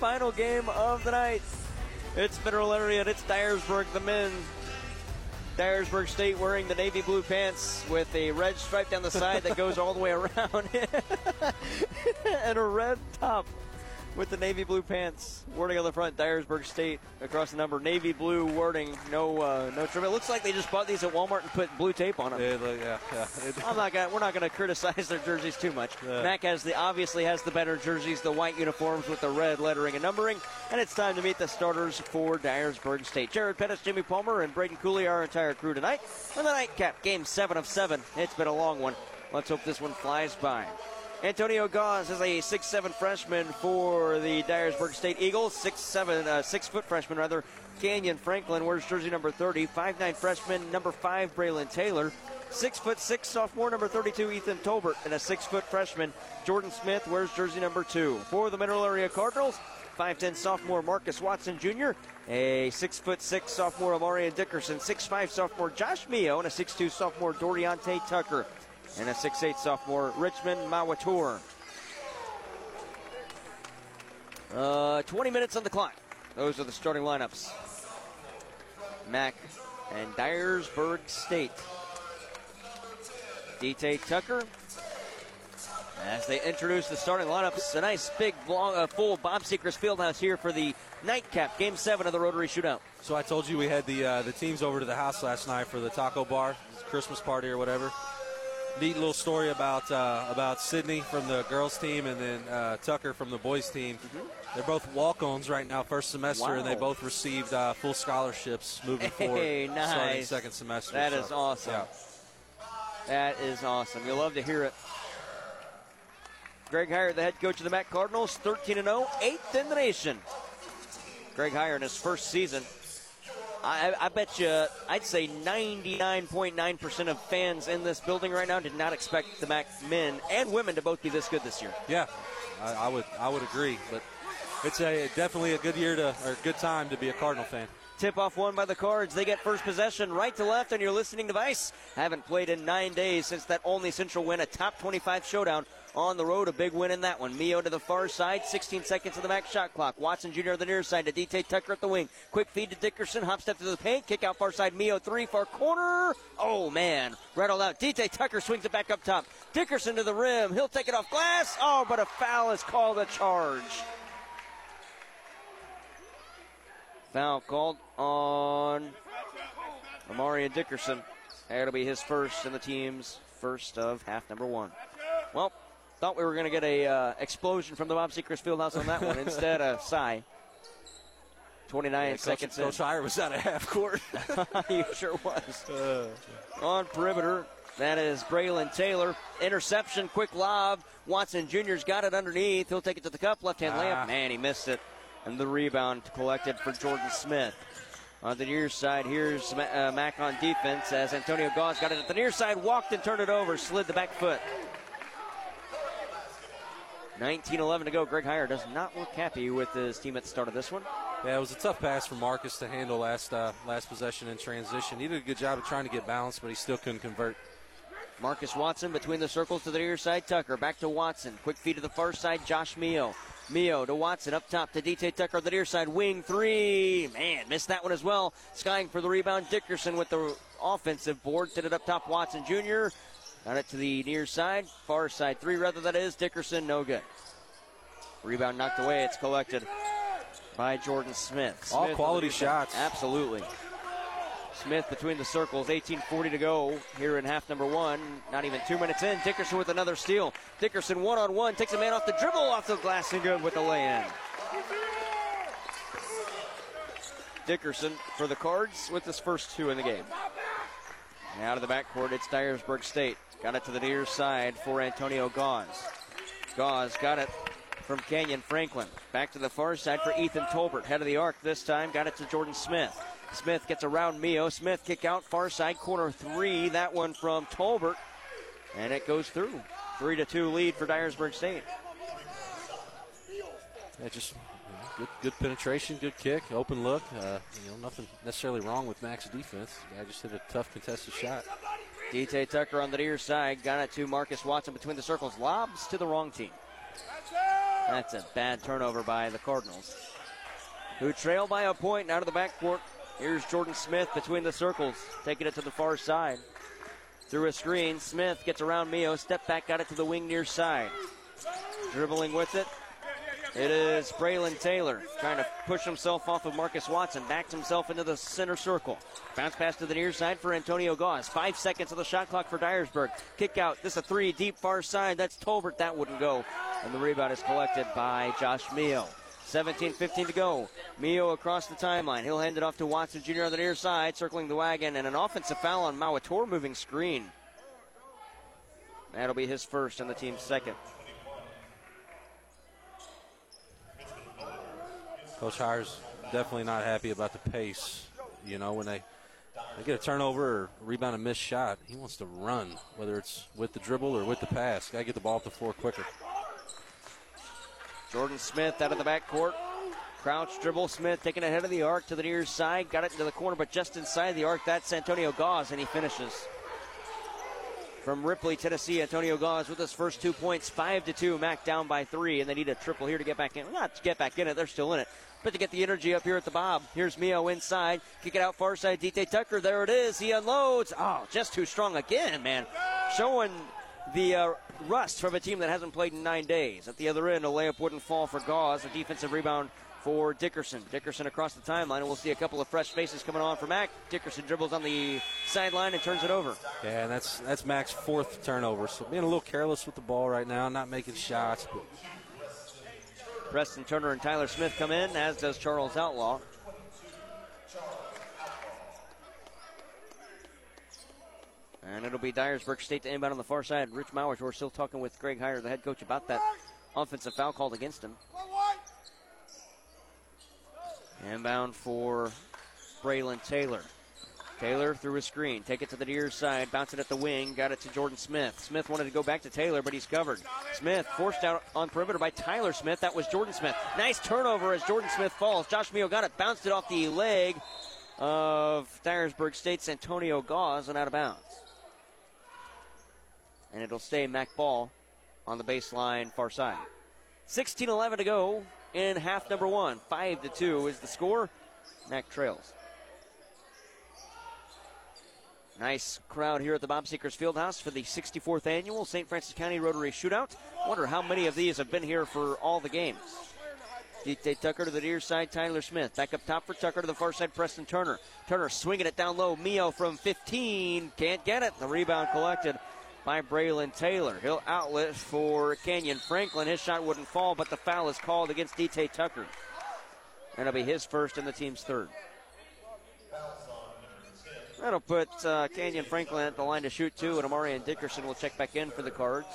final game of the night. It's Mineral Area. And it's Dyersburg, the men. Dyersburg State wearing the navy blue pants with a red stripe down the side that goes all the way around, and a red top with the navy blue pants. Wording on the front, Dyersburg State across the number, navy blue wording, no uh, no trim. It looks like they just bought these at Walmart and put blue tape on them. Yeah, yeah, yeah. I'm not gonna, we're not going to criticize their jerseys too much. Yeah. Mac has the obviously has the better jerseys, the white uniforms with the red lettering and numbering, and it's time to meet the starters for Dyersburg State. Jared Pettis, Jimmy Palmer, and Braden Cooley, our entire crew tonight. On the nightcap, game seven of seven. It's been a long one. Let's hope this one flies by. Antonio Gauze is a six-seven freshman for the Dyersburg State Eagles. Six-seven, uh, six-foot freshman rather. Canyon Franklin wears jersey number 30. Five-nine freshman number five Braylon Taylor. Six foot six sophomore number 32 Ethan Tolbert and a six foot freshman Jordan Smith wears jersey number two. For the Mineral Area Cardinals, 5'10 sophomore Marcus Watson Jr., a six foot six sophomore Amarian Dickerson, 6'5 sophomore Josh Mio, and a 6'2 sophomore Doriante Tucker and a 6'8 sophomore Richmond Mawatur. Uh, 20 minutes on the clock. Those are the starting lineups. Mac and Dyersburg State. DT Tucker. As they introduce the starting lineups, a nice big, long, uh, full Bob Sechrist Fieldhouse here for the nightcap, Game Seven of the Rotary Shootout. So I told you we had the uh, the teams over to the house last night for the taco bar, Christmas party or whatever. Neat little story about uh, about Sydney from the girls team and then uh, Tucker from the boys team. They're both walk-ons right now, first semester, and they Mm-hmm. Both received uh, full scholarships moving Hey, forward, starting second semester. That So, is awesome. yeah. That is awesome. You'll love to hear it. Greg Heyer, the head coach of the Mac Cardinals, 13 and 0, eighth in the nation. Greg Heyer in his first season. I, I bet you, I'd say 99.9% of fans in this building right now did not expect the Mac men and women to both be this good this year. Yeah, I, I would I would agree, but it's a definitely a good year to or a good time to be a Cardinal fan. Tip off won by the Cards. They get first possession right to left on your listening device. Haven't played in nine days since that only Central win, a top 25 showdown on the road. A big win in that one. Mio to the far side, 16 seconds of the Mac's shot clock. Watson Jr. on the near side to DT Tucker at the wing. Quick feed to Dickerson, hop step to the paint, kick out far side. Mio three far corner. Oh man, rattled out. DT Tucker swings it back up top. Dickerson to the rim. He'll take it off glass. Oh, but a foul is called a charge. Foul called on Amarian Dickerson. That'll be his first and the team's first of half number one. Well, thought we were going to get a uh, explosion from the Bob Sechrist Fieldhouse on that one. Instead, a sigh. 29 Coach, seconds Coach Heyer was out of half court. in. he sure was. on perimeter, that is Braylon Taylor. Interception, quick lob. Watson Jr.'s got it underneath. He'll take it to the cup. Left hand Ah. layup. Man, he missed it. And the rebound collected for Jordan Smith. On the near side, here's uh, Mac on defense as Antonio Gauze got it at the near side, walked and turned it over, slid the back foot. 19-11 to go. Greg Heyer does not look happy with his team at the start of this one. Yeah, it was a tough pass for Marcus to handle last uh, last possession in transition. He did a good job of trying to get balanced, but he still couldn't convert. Marcus Watson between the circles to the near side. Tucker back to Watson. Quick feed to the far side. Josh Mio. Mio to Watson up top to DT Tucker the near side. Wing three. Man, missed that one as well. Skying for the rebound. Dickerson with the offensive board. Did it up top. Watson Jr. Got it to the near side. Far side three, rather, that is. Dickerson, no good. Rebound knocked away. It's collected by Jordan Smith. All quality on the near side. shots. Absolutely. Smith between the circles, 18:40 to go here in half number one. Not even two minutes in. Dickerson with another steal. Dickerson one on one takes a man off the dribble, off the glass and good with the lay-in. Dickerson for the Cards with his first two in the game. And out of the backcourt, it's Dyersburg State. Got it to the near side for Antonio Gauze. Gauze got it from Canyon Franklin. Back to the far side for Ethan Tolbert. Head of the arc this time. Got it to Jordan Smith. Smith gets around Mio. Smith kick out far side corner three. That one from Tolbert. And it goes through. Three to two lead for Dyersburg State. Yeah, just good, good penetration, good kick, open look. Uh, you know, nothing necessarily wrong with Mac's defense. I just hit a tough contested shot. DT Tucker on the near side. Got it to Marcus Watson between the circles. Lobs to the wrong team. That's a bad turnover by the Cardinals, who trail by a point out of the backcourt. Here's Jordan Smith between the circles, taking it to the far side. Through a screen, Smith gets around Mio, step back, got it to the wing near side. Dribbling with it, it is Braylon Taylor trying to push himself off of Marcus Watson. Backs himself into the center circle. Bounce pass to the near side for Antonio Gauze. Five seconds of the shot clock for Dyersburg. Kick out. This a three deep far side. That's Tolbert. That wouldn't go. And the rebound is collected by Josh Mio. 17 15 to go. Mio across the timeline. He'll hand it off to Watson Jr. on the near side, circling the wagon, and an offensive foul on Mauator moving screen. That'll be his first and the team's second. Coach Heyer's definitely not happy about the pace. You know, when they they get a turnover or rebound a missed shot, he wants to run, whether it's with the dribble or with the pass. Got to get the ball up the floor quicker. Jordan Smith out of the backcourt. Crouch dribble. Smith taking ahead of the arc to the near side. Got it into the corner, but just inside the arc. That's Antonio Gauze, and he finishes. From Ripley, Tennessee, Antonio Gauze with his first two points, five to two. Mac down by three, and they need a triple here to get back in. Not to get back in it, they're still in it. But to get the energy up here at the Bob, here's Mio inside. Kick it out far side. DT Tucker, there it is. He unloads. Oh, just too strong again, man. Showing the uh, rust from a team that hasn't played in nine days. At the other end, a layup wouldn't fall for Gauze. A defensive rebound for Dickerson. Dickerson across the timeline, and we'll see a couple of fresh faces coming on for Mac. Dickerson dribbles on the sideline and turns it over. Yeah, and that's that's Mac's fourth turnover. So being a little careless with the ball right now, not making shots. But Preston Turner and Tyler Smith come in, as does Charles Outlaw. And it'll be Dyersburg State to inbound on the far side. Rich Mowers, we're still talking with Greg Heyer, the head coach, about that offensive foul called against him. Inbound for Braylon Taylor. Taylor through a screen. Take it to the near side. Bounce it at the wing. Got it to Jordan Smith. Smith wanted to go back to Taylor, but he's covered. Smith forced out on perimeter by Tyler Smith. That was Jordan Smith. Nice turnover as Jordan Smith falls. Josh Mio got it. Bounced it off the leg of Dyersburg State's Antonio Gauze and out of bounds. And it'll stay Mac Ball on the baseline far side. 16 11 to go in half number one. 5 to 2 is the score. Mac trails. Nice crowd here at the Bob Sechrist Fieldhouse for the 64th annual St. Francois County Rotary Shootout. Wonder how many of these have been here for all the games. DT Tucker to the near side, Tyler Smith. Back up top for Tucker to the far side, Preston Turner. Turner swinging it down low. Mio from 15. Can't get it. The rebound collected by Braylon Taylor. He'll outlet for Canyon Franklin. His shot wouldn't fall, but the foul is called against DT Tucker. And it'll be his first and the team's third. That'll put uh, Kenyon Franklin at the line to shoot two, and Amarian Dickerson will check back in for the cards.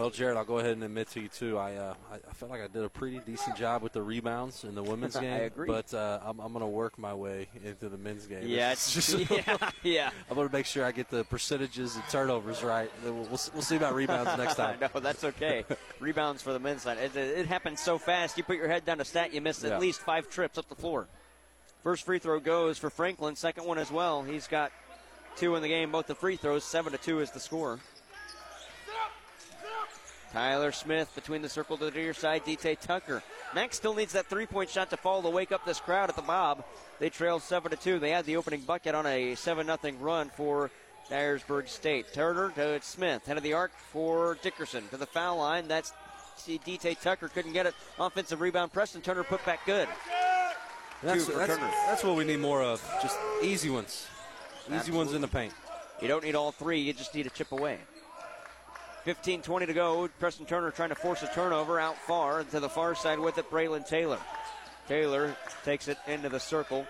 Well, Jared, I'll go ahead and admit to you too. I uh, I, felt like I did a pretty decent job with the rebounds in the women's game. I agree. But uh, I'm, I'm going to work my way into the men's game. Yeah, just- yeah, yeah. I'm going to make sure I get the percentages and turnovers right. We'll, we'll, we'll see about rebounds next time. no, that's okay. Rebounds for the men's side. It, it happens so fast. You put your head down to stat, you miss Yeah. at least five trips up the floor. First free throw goes for Franklin. Second one as well. He's got two in the game. Both the free throws. Seven to two is the score. Tyler Smith between the circle to the near side. DT Tucker. Max still needs that three-point shot to fall to wake up this crowd at the Bob. They trailed seven to two. They had the opening bucket on a seven nothing run for Dyersburg State. Turner to Smith. Head of the arc for Dickerson to the foul line. That's see, DT Tucker couldn't get it. Offensive rebound. Preston Turner put back good. That's, Two for that's, Turner. that's what we need more of. Just easy ones. Easy ones in the paint. You don't need all three, you just need a chip away. 15 20 to go. Preston Turner trying to force a turnover out far to the far side with it, Braylon Taylor. Taylor takes it into the circle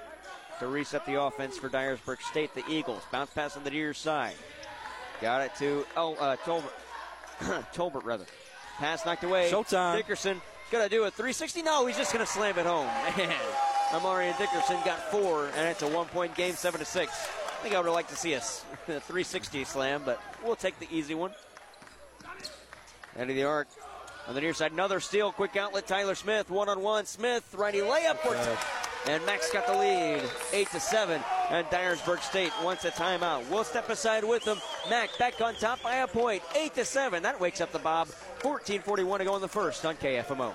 to reset the offense for Dyersburg State. The Eagles bounce pass on the near side. Got it to oh uh, Tolbert. Tolbert rather. Pass knocked away. Showtime. Dickerson gonna do a 360. No, he's just gonna slam it home. Man, Amari Dickerson got four, and it's a one-point game, seven to six. I think I would have liked to see a 360 slam, but we'll take the easy one. End of the arc. On the near side, another steal. Quick outlet. Tyler Smith, one on one. Smith, righty layup. for- And Max got the lead, eight to seven. And Dyersburg State wants a timeout. We'll step aside with them. Mac back on top by a point, 8 to 7. That wakes up the Bob. 14:41 to go in the first on KFMO.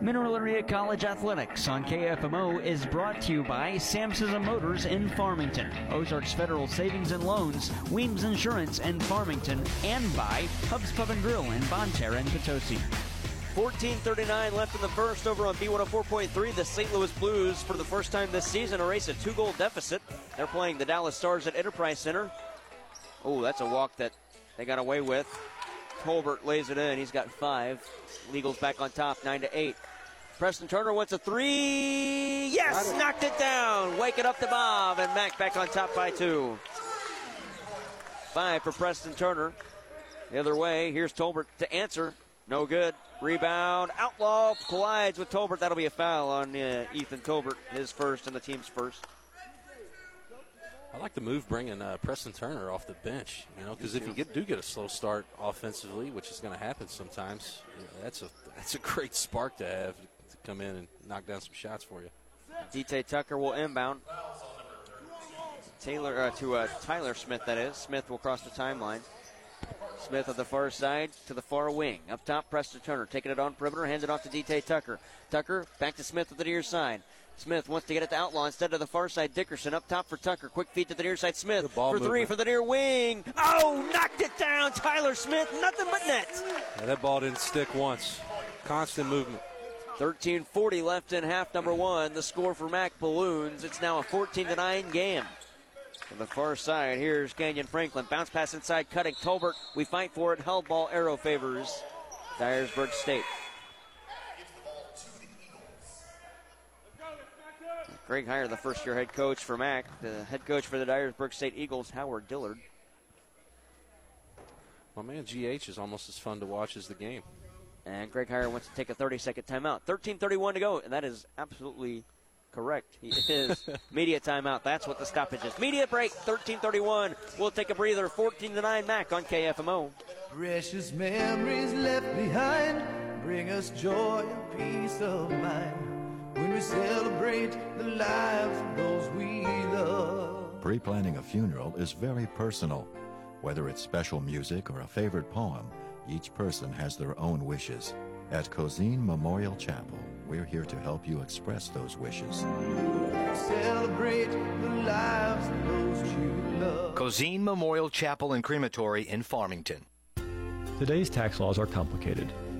Mineral Area College Athletics on KFMO is brought to you by Samson Motors in Farmington, Ozarks Federal Savings and Loans, Weems Insurance in Farmington, and by Hubs Pub and Grill in Bonne Terre and Potosi. 14:39 left in the first over on B104.3. The St. Louis Blues, for the first time this season, erase a two-goal deficit. They're playing the Dallas Stars at Enterprise Center. Oh, that's a walk that they got away with. Tolbert lays it in. He's got five. Eagles back on top, nine to eight. Preston Turner wants a three. Yes, knocked it down. Wake it up to Bob, and Mac back on top by two. Five for Preston Turner. The other way, here's Tolbert to answer. No good. Rebound. Outlaw collides with Tolbert. That'll be a foul on uh, Ethan Tolbert, his first and the team's first. I like the move bringing uh, Preston Turner off the bench, you know, because if you get, do get a slow start offensively, which is going to happen sometimes, that's a that's a great spark to have to come in and knock down some shots for you. DT Tucker will inbound. Taylor uh, to uh, Tyler Smith. That is Smith will cross the timeline. Smith on the far side to the far wing. Up top, Preston Turner taking it on perimeter, hands it off to DT Tucker. Tucker back to Smith at the near side. Smith wants to get it to Outlaw instead of the far side. Dickerson up top for Tucker. Quick feed to the near side. Smith for three movement. for the near wing. Oh, knocked it down. Tyler Smith, nothing but net. Yeah, that ball didn't stick once. Constant movement. 13:40 left in half number one. The score for Mac Balloons. It's now a 14 to 9 game. To the far side, here's Canyon Franklin. Bounce pass inside, cutting Tolbert. We fight for it. Held ball arrow favors Dyersburg State. Greg Heyer, the first year head coach for Mac. The head coach for the Dyersburg State Eagles, Howard Dillard. My man GH is almost as fun to watch as the game. And Greg Heyer wants to take a 30 second timeout. 13:31 to go, and that is absolutely correct. He is media timeout. That's what the stoppage is. Media break. 13:31. We'll take a breather. 14 to 9. Mac on KFMO. Precious memories left behind bring us joy and peace of mind when we celebrate the lives of those we love. Pre planning a funeral is very personal. Whether it's special music or a favorite poem, each person has their own wishes. At Cozean Memorial Chapel, we're here to help you express those wishes. Celebrate the lives of those you love. Cozean Memorial Chapel and Crematory in Farmington. Today's tax laws are complicated.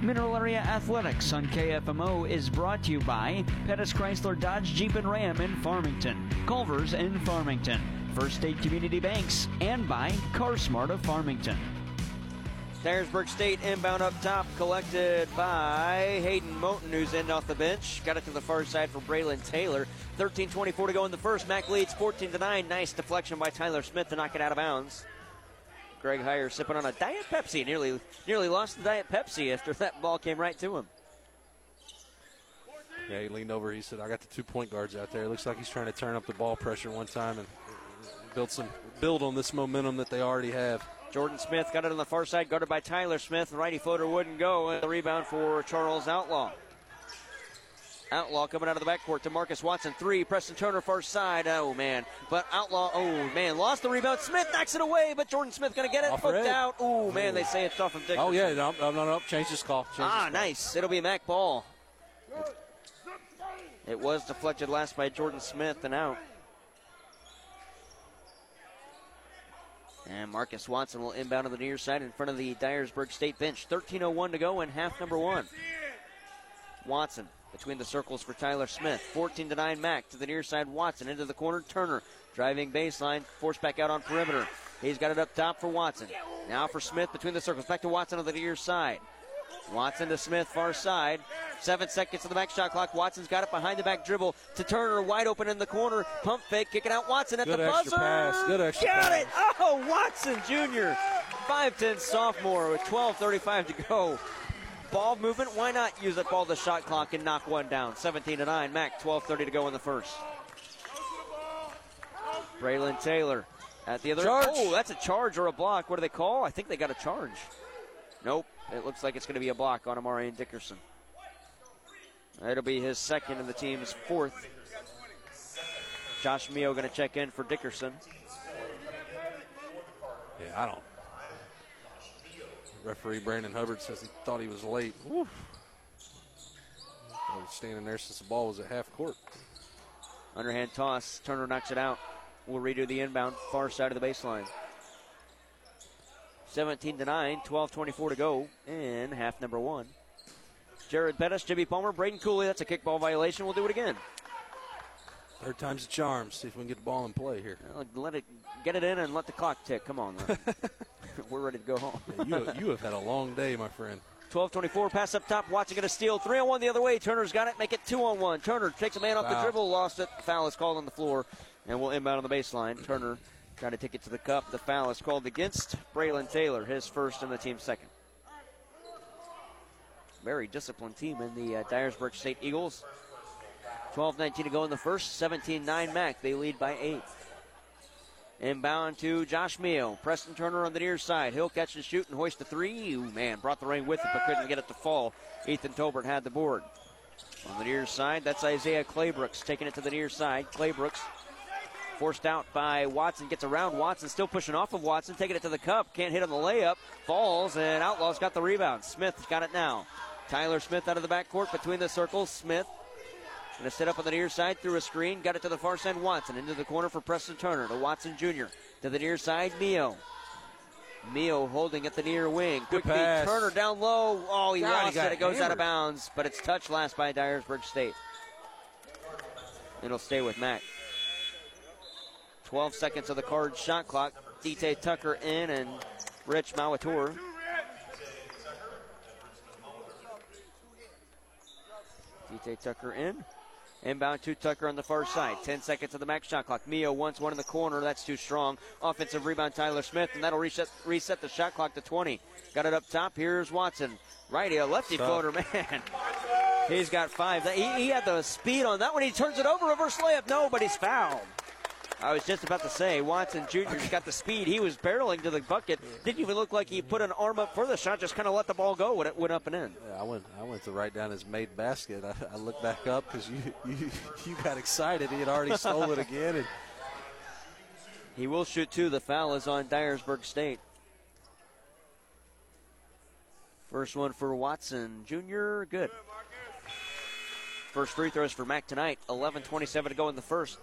Mineral Area Athletics on KFMO is brought to you by Pettis Chrysler Dodge Jeep and Ram in Farmington, Culver's in Farmington, First State Community Banks, and by CarSmart of Farmington. Dyersburg State inbound up top, collected by Hayden Moten, who's in off the bench. Got it to the far side for Braylon Taylor. 13:24 to go in the first. Mac leads 14 to nine. Nice deflection by Tyler Smith to knock it out of bounds. Greg Heyer sipping on a Diet Pepsi. Nearly, nearly lost the Diet Pepsi after that ball came right to him. Yeah, he leaned over. He said, "I got the two point guards out there. It looks like he's trying to turn up the ball pressure one time and build some build on this momentum that they already have." Jordan Smith got it on the far side, guarded by Tyler Smith. Righty footer wouldn't go. And the rebound for Charles Outlaw. Outlaw coming out of the backcourt to Marcus Watson. Three. Preston Turner far side. Oh, man. But Outlaw, oh, man, lost the rebound. Smith knocks it away, but Jordan Smith going to get it. Off out. Oh, man, they say it's off of Dickerson. Oh yeah, no, no, no, no. Change this call. Change Ah, this call. nice. It'll be Mac Ball. It was deflected last by Jordan Smith and out. And Marcus Watson will inbound to the near side in front of the Dyersburg State bench. 13.01 to go in half number one. Watson between the circles for Tyler Smith. 14 to 9 Mac to the near side. Watson into the corner. Turner driving baseline. Forced back out on perimeter. He's got it up top for Watson. Now for Smith between the circles. Back to Watson on the near side. Watson to Smith, far side. Seven seconds of the back shot clock. Watson's got it behind the back dribble to Turner, wide open in the corner. Pump fake, kicking out Watson at Good the buzzer. pass. Good extra got pass. it. Oh, Watson Jr., 5'10 sophomore with 12:35 to go. Ball movement. Why not use that ball the shot clock and knock one down? 17 to 9. Mac 12:30 to go in the first. Braylon Taylor at the other. Charge. Oh, that's a charge or a block. What do they call? I think they got a charge. Nope. It looks like it's going to be a block on Amarian Dickerson. It'll be his second and the team's fourth. Josh Mio going to check in for Dickerson. Yeah, I don't. Referee Brandon Hubbard says he thought he was late. Woo. I was standing there since the ball was at half court. Underhand toss. Turner knocks it out. We'll redo the inbound, far side of the baseline. 17 to 9, 12 24 to go in half number one. Jared Pettis, Jimmy Palmer, Braden Cooley. That's a kickball violation. We'll do it again. Third time's a charm. See if we can get the ball in play here. Well, Let it get it in and let the clock tick. Come on, we're ready to go home. Yeah, you, you have had a long day, my friend. 12 24, pass up top. Watson going to steal. Three on one the other way. Turner's got it. Make it two on one. Turner takes a man off the dribble, lost it. Foul is called on the floor, and we'll inbound on the baseline. Turner trying to take it to the cup. The foul is called against Braylon Taylor, his first and the team's second. Very disciplined team in the uh, Dyersburg State Eagles. 12 19 to go in the first. 17 9 Mac. They lead by eight. Inbound to Josh Mio. Preston Turner on the near side. He'll catch and shoot and hoist the three. Ooh, man, brought the rain with it, but couldn't get it to fall. Ethan Tolbert had the board. On the near side, that's Isaiah Claybrooks taking it to the near side. Claybrooks forced out by Watson. Gets around Watson, still pushing off of Watson, taking it to the cup. Can't hit on the layup. Falls, and Outlaw's got the rebound. Smith's got it now. Tyler Smith out of the backcourt between the circles. Smith Going to set up on the near side through a screen. Got it to the far side. Watson into the corner for Preston Turner. To Watson Jr. To the near side. Mio. Mio holding at the near wing. Quick feed. pass. Turner down low. Oh, he God, he lost got it. It goes out of bounds, but it's touched last by Dyersburg State. It'll stay with Mac. 12 seconds of the card shot clock. DT Tucker in and Rich Mawator. DT Tucker in. Inbound to Tucker on the far side. 10 seconds of the Mac's shot clock. Mio wants one in the corner. That's too strong. Offensive rebound, Tyler Smith, and that'll reset, reset the shot clock to 20. Got it up top. Here's Watson. Righty, a lefty Tough. floater, man. He's got five. He, he had the speed on that one. He turns it over, reverse layup. No, but he's fouled. I was just about to say, Watson Jr.'s got the speed. He was barreling to the bucket. Didn't even look like he put an arm up for the shot. Just kind of let the ball go when it went up and in. Yeah, I went. I went to write down his made basket. I, I looked back up because you, you you got excited. He had already stole it again, and He will shoot two. The foul is on Dyersburg State. First one for Watson Jr. Good. First free throws for Mac tonight. 11:27 to go in the first.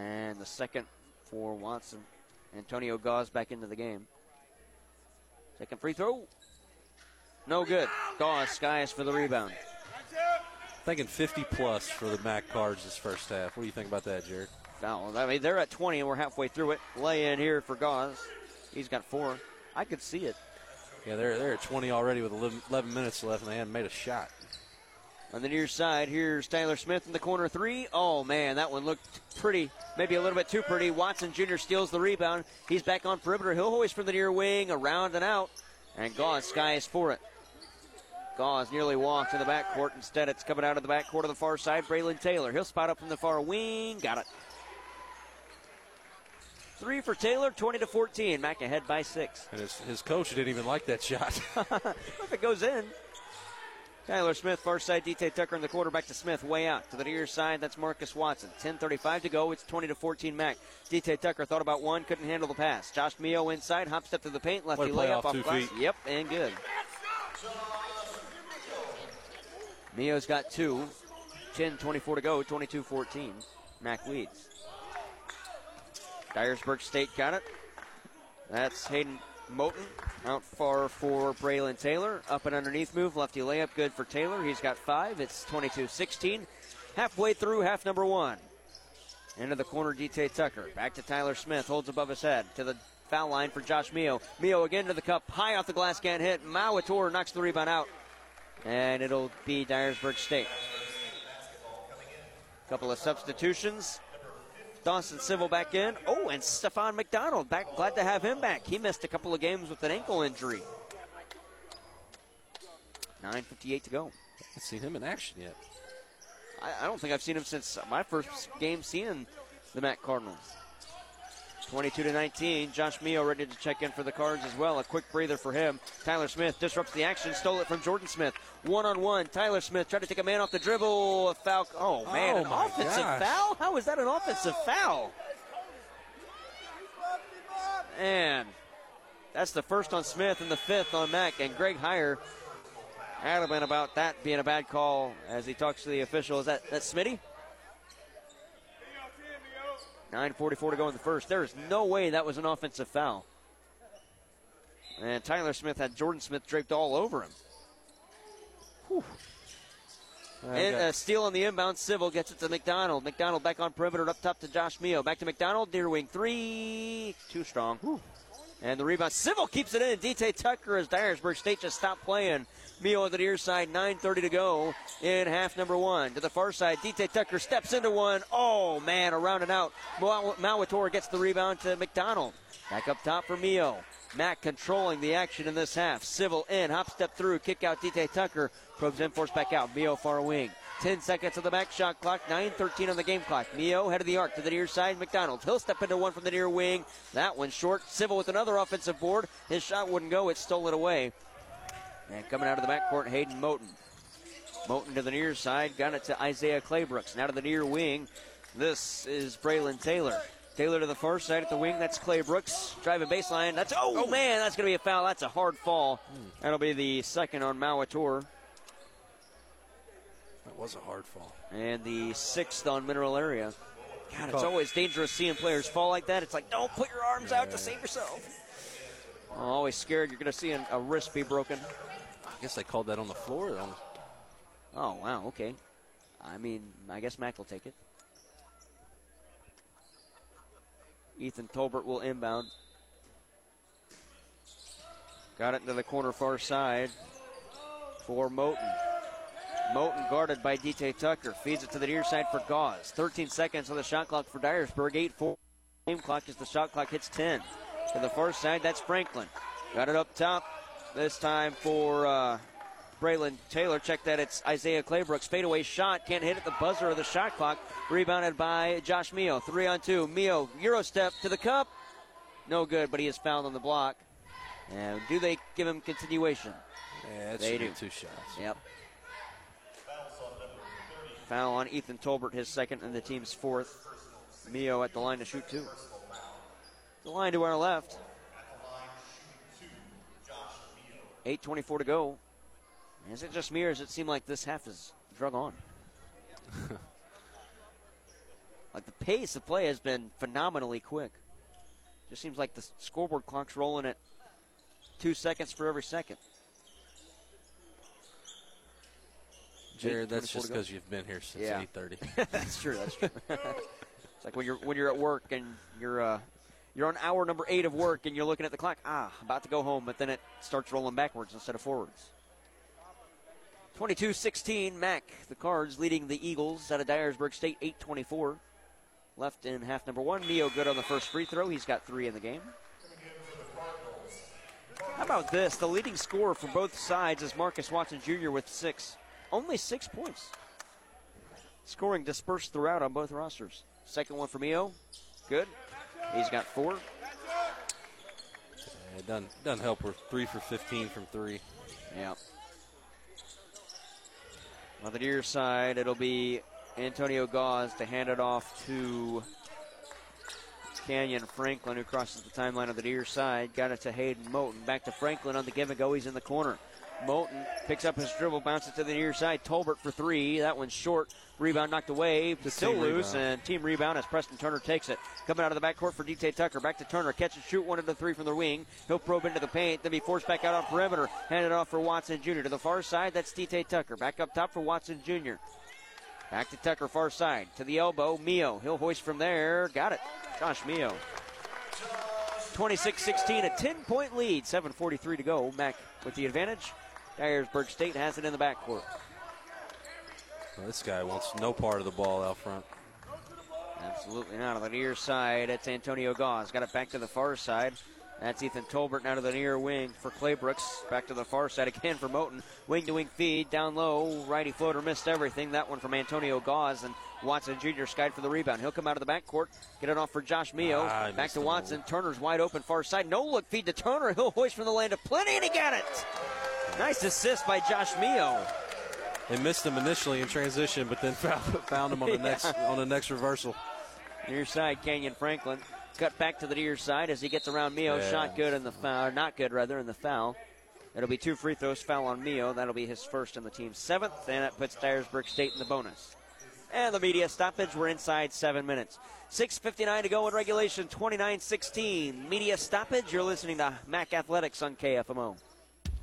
And the second for Watson. Antonio Gauze back into the game. Second free throw. No good. Gauze skies for the rebound. thinking 50 plus for the Mac Cards this first half. What do you think about that, Jared? foul. I mean, they're at 20 and we're halfway through it. Lay in here for Gauze. He's got four. I could see it. Yeah, they're they're at 20 already with 11, 11 minutes left, and they haven't made a shot. On the near side, here's Tyler Smith in the corner three. Oh, man, that one looked pretty, maybe a little bit too pretty. Watson Jr. steals the rebound. He's back on perimeter. He'll hoist from the near wing, around and out. And Gauze skies for it. Gauze nearly walked to the backcourt. Instead, it's coming out of the backcourt of the far side. Braylon Taylor. He'll spot up from the far wing. Got it. Three for Taylor, 20 to 14. Mac ahead by six. And his, his coach didn't even like that shot. if it goes in. Tyler Smith, far side, DT Tucker in the quarterback to Smith, way out to the near side. That's Marcus Watson. 10:35 to go. It's 20 to 14. Mac. DT Tucker thought about one, couldn't handle the pass. Josh Mio inside, hop step to the paint, lefty layup off off two glass. feet. Yep, and good. Mio's got two. 10:24 to go. 22-14. Mac leads. Dyersburg State got it. That's Hayden Moten out far for Braylon Taylor. Up and underneath move, lefty layup, good for Taylor. He's got five. It's 22 16. Halfway through half number one. Into the corner, DT Tucker. Back to Tyler Smith. Holds above his head. To the foul line for Josh Mio. Mio again to the cup. High off the glass, can't hit. Mauator knocks the rebound out. And it'll be Dyersburg State. Couple of substitutions. Dawson Civil back in. Oh, and Stefan McDonald back. Glad to have him back. He missed a couple of games with an ankle injury. 9.58 to go. I haven't seen him in action yet. I, I don't think I've seen him since my first game seeing the Mac Cardinals. 22 to 19. Josh Mio ready to check in for the Cards as well. A quick breather for him. Tyler Smith disrupts the action, stole it from Jordan Smith. One on one. Tyler Smith tried to take a man off the dribble. A foul. Oh man, Oh, an offensive gosh. foul? How is that an offensive foul? And that's the first on Smith and the fifth on Mac. And Greg Heyer adamant about that being a bad call as he talks to the official. Is that that Smitty? 9.44 to go in the first. There is no way that was an offensive foul. And Tyler Smith had Jordan Smith draped all over him. Whew. And uh, steal on the inbound. Civil gets it to McDonald. McDonald back on perimeter up top to Josh Mio. Back to McDonald. Near wing three. Too strong. And the rebound. Civil keeps it in. DT Tucker as Dyersburg State just stopped playing. Mio on the near side. 9.30 to go in half number one. To the far side. DT Tucker steps into one. Oh, man, around and out. Mau- gets the rebound to McDonald. Back up top for Mio. Mac controlling the action in this half. Civil in, hop step through, kick out DT Tucker. Probes in, force back out. Mio far wing. 10 seconds on the back shot clock, 9.13 on the game clock. Mio head of the arc to the near side. McDonald. He'll step into one from the near wing. That one short. Civil with another offensive board. His shot wouldn't go. It stole it away. And coming out of the backcourt, Hayden Moten. Moten to the near side. Got it to Isaiah Claybrooks. Now to the near wing. This is Braylon Taylor. Taylor to the far side at the wing. That's Clay Brooks. Driving baseline. That's oh, oh. man, that's going to be a foul. That's a hard fall. That'll be the second on Mauator. That was a hard fall. And the sixth on Mineral Area. God, it's Oh. always dangerous seeing players fall like that. It's like, don't put your arms out to save yourself. I'm always scared you're going to see an, a wrist be broken. I guess they called that on the floor. On Oh, wow, okay. I mean, I guess Mac will take it. Ethan Tolbert will inbound. Got it into the corner far side for Moten. Moten guarded by DT Tucker. Feeds it to the near side for Gauze. 13 seconds on the shot clock for Dyersburg. 8 4 game clock as the shot clock hits 10. To the far side, that's Franklin. Got it up top. This time for uh, Braylon Taylor. Check that. It's Isaiah Claybrooks. Fadeaway shot. Can't hit it at the buzzer of the shot clock. Rebounded by Josh Mio. Three on two. Mio, Euro step to the cup. No good, but he is fouled on the block. And do they give him continuation? yeah, They do. two shots. Yep. Foul on Ethan Tolbert, his second and the team's fourth. Mio at the line to shoot two. The line to our left. 8.24 to go. Is it just me or does it seem like this half is drug on? like the pace of play has been phenomenally quick. Just seems like the scoreboard clock's rolling at two seconds for every second. Jared, that's just because you've been here since Yeah. 8:30. that's true. That's true. it's like when you're when you're at work and you're uh, you're on hour number eight of work and you're looking at the clock. Ah, about to go home, but then it starts rolling backwards instead of forwards. 22-16, Mac. The Cards leading the Eagles out of Dyersburg State, 8-24. Left in half number one. Mio good on the first free throw. He's got three in the game. How about this? The leading scorer for both sides is Marcus Watson Jr. with six. Only six points. Scoring dispersed throughout on both rosters. Second one for Mio. Good. He's got four. Yeah, it doesn't, doesn't help. We're three for 15 from three. Yeah. On the near side, it'll be Antonio Gauze to hand it off to Canyon Franklin, who crosses the timeline on the near side. Got it to Hayden Moten. Back to Franklin on the give and go. He's in the corner. Moten picks up his dribble, bounces to the near side. Tolbert for three. That one's short. Rebound knocked away. Still loose, rebound. and team rebound as Preston Turner takes it. Coming out of the backcourt for DT Tucker. Back to Turner. Catch and shoot one of the three from the wing. He'll probe into the paint, then be forced back out on perimeter. Handed off for Watson Jr. To the far side, that's DT Tucker. Back up top for Watson Jr. Back to Tucker, far side. To the elbow. Mio. He'll hoist from there. Got it. Josh Mio. 26 16, a 10 point lead. 7.43 to go. Mac with the advantage. Dyersburg State has it in the backcourt. Well, this guy wants no part of the ball out front. Absolutely not. On the near side, it's Antonio Gauze. Got it back to the far side. That's Ethan Tolbert now to the near wing for Claybrooks. Back to the far side again for Moten. Wing to wing feed down low. Righty floater missed everything. That one from Antonio Gauze and Watson Jr. skied for the rebound. He'll come out of the backcourt, get it off for Josh Mio. Ah, Back to Watson. Turner's wide open far side. No look feed to Turner. He'll hoist from the land of plenty and he got it. Nice assist by Josh Mio. They missed him initially in transition, but then found, found him on the yeah. next on the next reversal. Near side, Canyon Franklin cut back to the near side as he gets around Mio. Yeah. Shot good in the foul, not good rather in the foul. It'll be two free throws, foul on Mio. That'll be his first in the team's seventh, and that puts Dyersburg State in the bonus. And the media stoppage. We're inside seven minutes. 6.59 to go in regulation, 29 16. Media stoppage. You're listening to MAC Athletics on KFMO.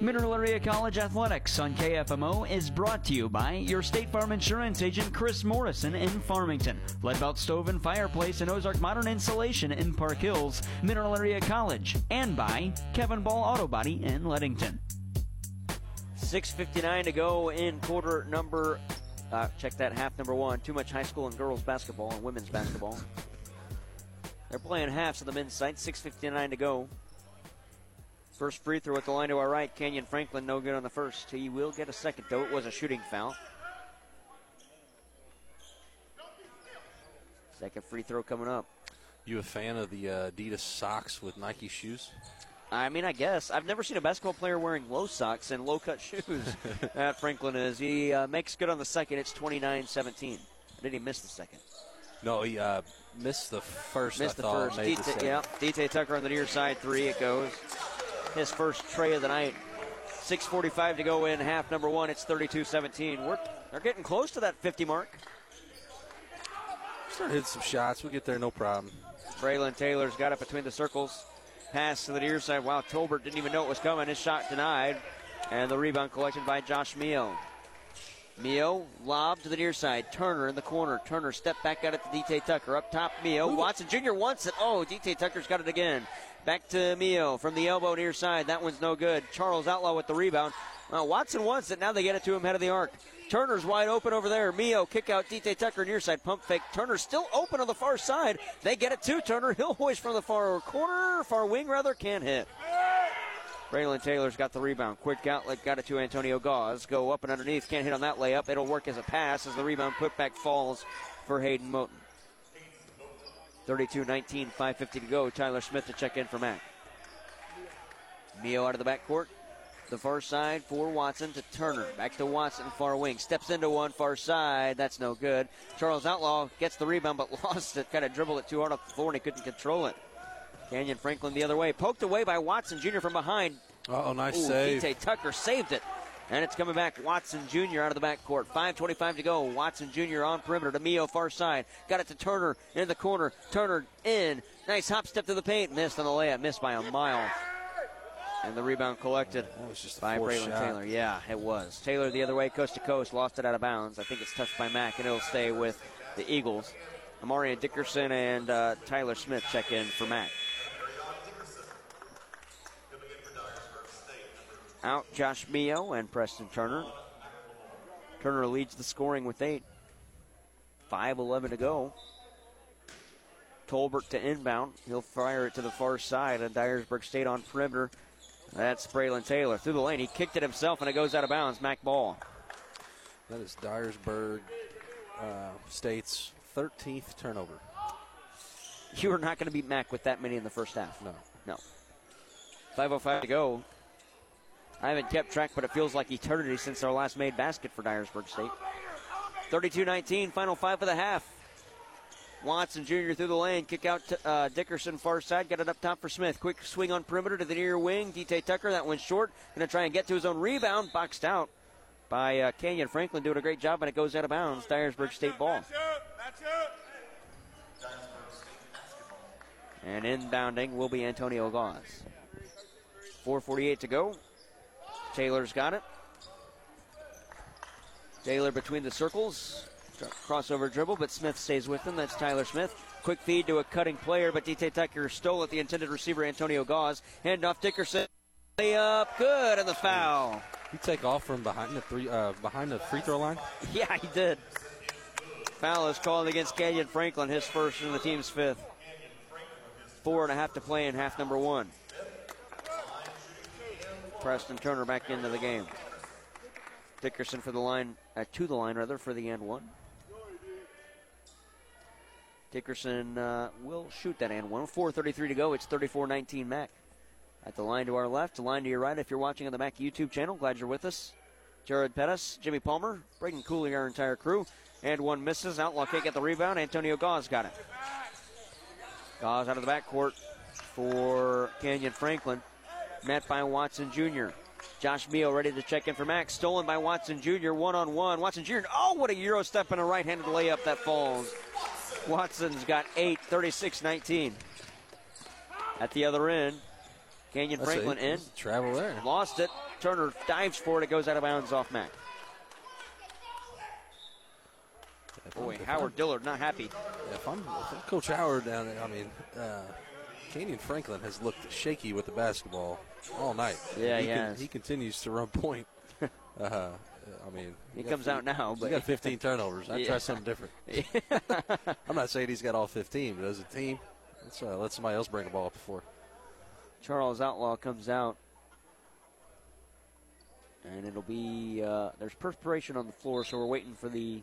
Mineral Area College Athletics on KFMO is brought to you by your State Farm Insurance agent Chris Morrison in Farmington, Leadbelt Stove and Fireplace and Ozark Modern Insulation in Park Hills, Mineral Area College, and by Kevin Ball Auto Body in Leadington. 6.59 to go in quarter number, uh, check that half number one. Too much high school and girls basketball and women's basketball. They're playing halves of the men's side. 6.59 to go. First free throw at the line to our right. Canyon Franklin, no good on the first. He will get a second, though. It was a shooting foul. Second free throw coming up. You a fan of the uh, Adidas socks with Nike shoes? I mean, I guess. I've never seen a basketball player wearing low socks and low cut shoes. that Franklin is. He uh, makes good on the second. It's 29 17. Did he miss the second? No, he uh, missed the first. Missed I the first. DT, yeah, DT Tucker on the near side three. It goes his first tray of the night. 6.45 to go in half number one. It's 32 17. We're, they're getting close to that 50 mark. Start hitting some shots. We'll get there, no problem. Braylon Taylor's got it between the circles. Pass to the near side. Wow, Tolbert didn't even know it was coming. His shot denied. And the rebound collected by Josh Mio. Mio lob to the near side. Turner in the corner. Turner step back out it to DT Tucker. Up top, Mio. Watson Jr. wants it. Oh, DT Tucker's got it again. Back to Mio from the elbow near side. That one's no good. Charles Outlaw with the rebound. Uh, Watson wants it. Now they get it to him head of the arc. Turner's wide open over there. Mio kick out DT Tucker near side pump fake. Turner still open on the far side. They get it to Turner. He'll hoist from the far corner, far wing rather, can't hit. Braylon Taylor's got the rebound. Quick outlet, got it to Antonio Gauze. Go up and underneath, can't hit on that layup. It'll work as a pass as the rebound put back falls for Hayden Moten. 32 19, 5.50 to go. Tyler Smith to check in for Mac. Mio out of the backcourt. The far side for Watson to Turner. Back to Watson, far wing. Steps into one, far side. That's no good. Charles Outlaw gets the rebound but lost it. Kind of dribbled it too hard off the floor and he couldn't control it. Canyon Franklin the other way. Poked away by Watson Jr. from behind. Oh, nice Ooh, save. Tucker saved it. And it's coming back. Watson Jr. out of the backcourt. 5.25 to go. Watson Jr. on perimeter to Mio, far side. Got it to Turner in the corner. Turner in. Nice hop step to the paint. Missed on the layup. Missed by a mile. And the rebound collected That was just by Braylon shot. Taylor. Yeah, it was. Taylor the other way, coast to coast, lost it out of bounds. I think it's touched by Mac, and it'll stay with the Eagles. Amarian Dickerson and uh, Tyler Smith check in for Mac. Out Josh Mio and Preston Turner. Turner leads the scoring with eight. 5.11 to go. Tolbert to inbound. He'll fire it to the far side, and Dyersburg State on perimeter. That's Braylon Taylor through the lane. He kicked it himself, and it goes out of bounds. Mac ball. That is Dyersburg uh, State's 13th turnover. You are not going to beat Mac with that many in the first half. No. No. 5.05 to go. I haven't kept track, but it feels like eternity since our last made basket for Dyersburg State. 32 19, final five of the half. Watson Jr. through the lane, kick out to uh, Dickerson, far side, got it up top for Smith. Quick swing on perimeter to the near wing. DT Tucker, that one's short. Going to try and get to his own rebound, boxed out by uh, Kenyon Franklin, doing a great job, and it goes out of bounds. Dyersburg State ball. And inbounding will be Antonio Gauze. 4.48 to go. Taylor's got it. Taylor between the circles. Crossover dribble, but Smith stays with him. That's Tyler Smith. Quick feed to a cutting player, but DT Tucker stole it. The intended receiver, Antonio Gauze. Hand off Dickerson. Layup, good, and the foul. He take off from behind the three, uh, behind the free throw line. Yeah, he did. Foul is called against Kenyon Franklin, his first and the team's fifth. Four and a half to play in half number one. Preston Turner back into the game. Dickerson for the line, uh, to the line rather, for the end one. Dickerson uh, will shoot that and one. 4.33 to go. It's 34 19 Mac. At the line to our left, line to your right if you're watching on the Mac YouTube channel. Glad you're with us. Jared Pettis, Jimmy Palmer, Braden Cooley, our entire crew. And one misses. Outlaw can't get the rebound. Antonio Gauze got it. Gauze out of the backcourt for Kenyon Franklin. Met by Watson Jr. Josh Mio ready to check in for Max. Stolen by Watson Jr. One on one. Watson Jr. Oh, what a Euro step and a right handed layup that falls. Watson's got eight, 36 19. At the other end, Kenyon That's Franklin in. Travel there. Lost it. Turner dives for it. It goes out of bounds off Mac. Boy, Howard Dillard not happy. If I'm, if I'm Coach Howard down there, I mean, uh, Kenyon Franklin has looked shaky with the basketball all night. Yeah, he, he has. he continues to run point. uh, I mean, He got comes out now, He's but- got 15 turnovers. I Yeah. try something different. I'm not saying he's got all 15, but as a team, let's uh, let somebody else bring the ball up before. Charles Outlaw comes out. And it'll be, uh, there's perspiration on the floor, so we're waiting for the.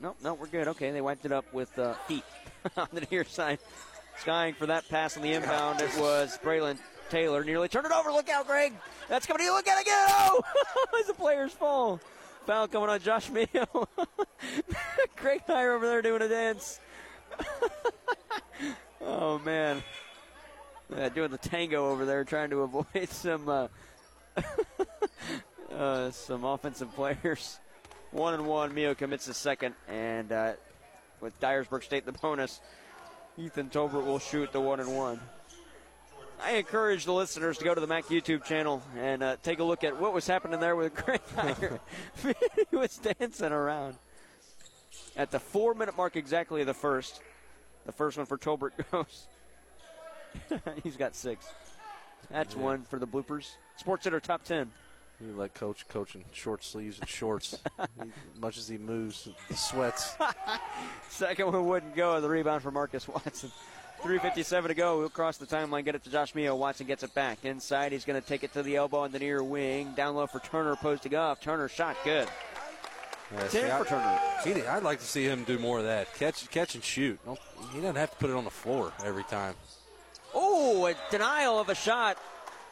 No, no, we're good. Okay, they wiped it up with uh, feet on the near side. Skying for that pass on the inbound. It was Braylon Taylor. Nearly turned it over. Look out, Greg. That's coming to you. Look at it again. Oh! As the players fall. Foul coming on Josh Mayo. Greg are over there doing a dance. oh, man. Uh, doing the tango over there, trying to avoid some uh, uh, some offensive players. One and one. Mio commits the second, and uh, with Dyersburg State the bonus, Ethan Tolbert will shoot the one and one. I encourage the listeners to go to the Mac YouTube channel and uh, take a look at what was happening there with Greg Heyer. he was dancing around. At the four minute mark exactly of the first, the first one for Tolbert goes. He's got six. That's one for the bloopers. Sports Center top 10. You let coach coach in short sleeves and shorts. He- much as he moves, he sweats. Second one wouldn't go. The rebound for Marcus Watson. 3.57 to go. He'll cross the timeline, get it to Josh Mio. Watson gets it back. Inside, he's going to take it to the elbow on the near wing. Down low for Turner, posting up. Turner shot good. Yeah, see, 10 I- for Turner. He- I'd like to see him do more of that. Catch, catch and shoot. Don't, he doesn't have to put it on the floor every time. Oh, a denial of a shot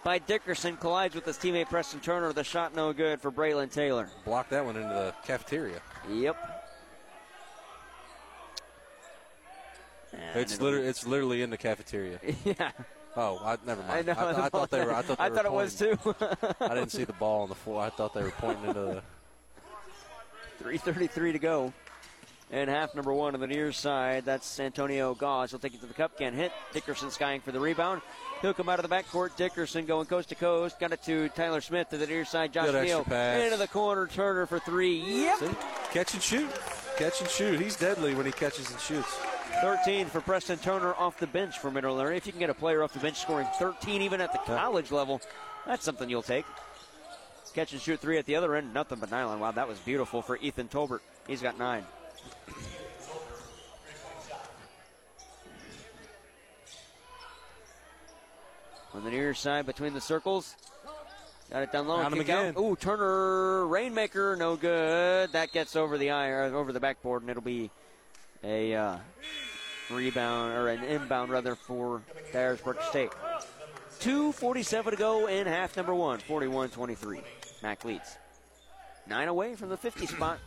by Dickerson collides with his teammate Preston Turner. The shot no good for Braylon Taylor. Block that one into the cafeteria. Yep. And It's literally, it's literally in the cafeteria. yeah. Oh, I, never mind. I know. I, I thought they were. I thought, they I were thought it was too. I didn't see the ball on the floor. I thought they were pointing into the. 3.33 to go. And half number one on the near side. That's Antonio Gauze. He'll take it to the cup. Can't hit. Dickerson skying for the rebound. He'll come out of the backcourt. Dickerson going coast to coast. Got it to Tyler Smith to the near side. Josh Good extra Neal pass. into the corner. Turner for three. Yep. See? Catch and shoot. Catch and shoot. He's deadly when he catches and shoots. 13 for Preston Turner off the bench for Mineral Area. If you can get a player off the bench scoring 13 even at the college level, that's something you'll take. Catch and shoot three at the other end, nothing but nylon. Wow, that was beautiful for Ethan Tolbert. He's got nine. On the near side between the circles. Got it down low. Him kick out. again. Ooh, Turner, Rainmaker, no good. That gets over the eye, over the backboard, and it'll be a uh, rebound or an inbound rather for Dyersburg State. 2.47 to go in half number one, 41 23. Mac leads. Nine away from the 50 spot.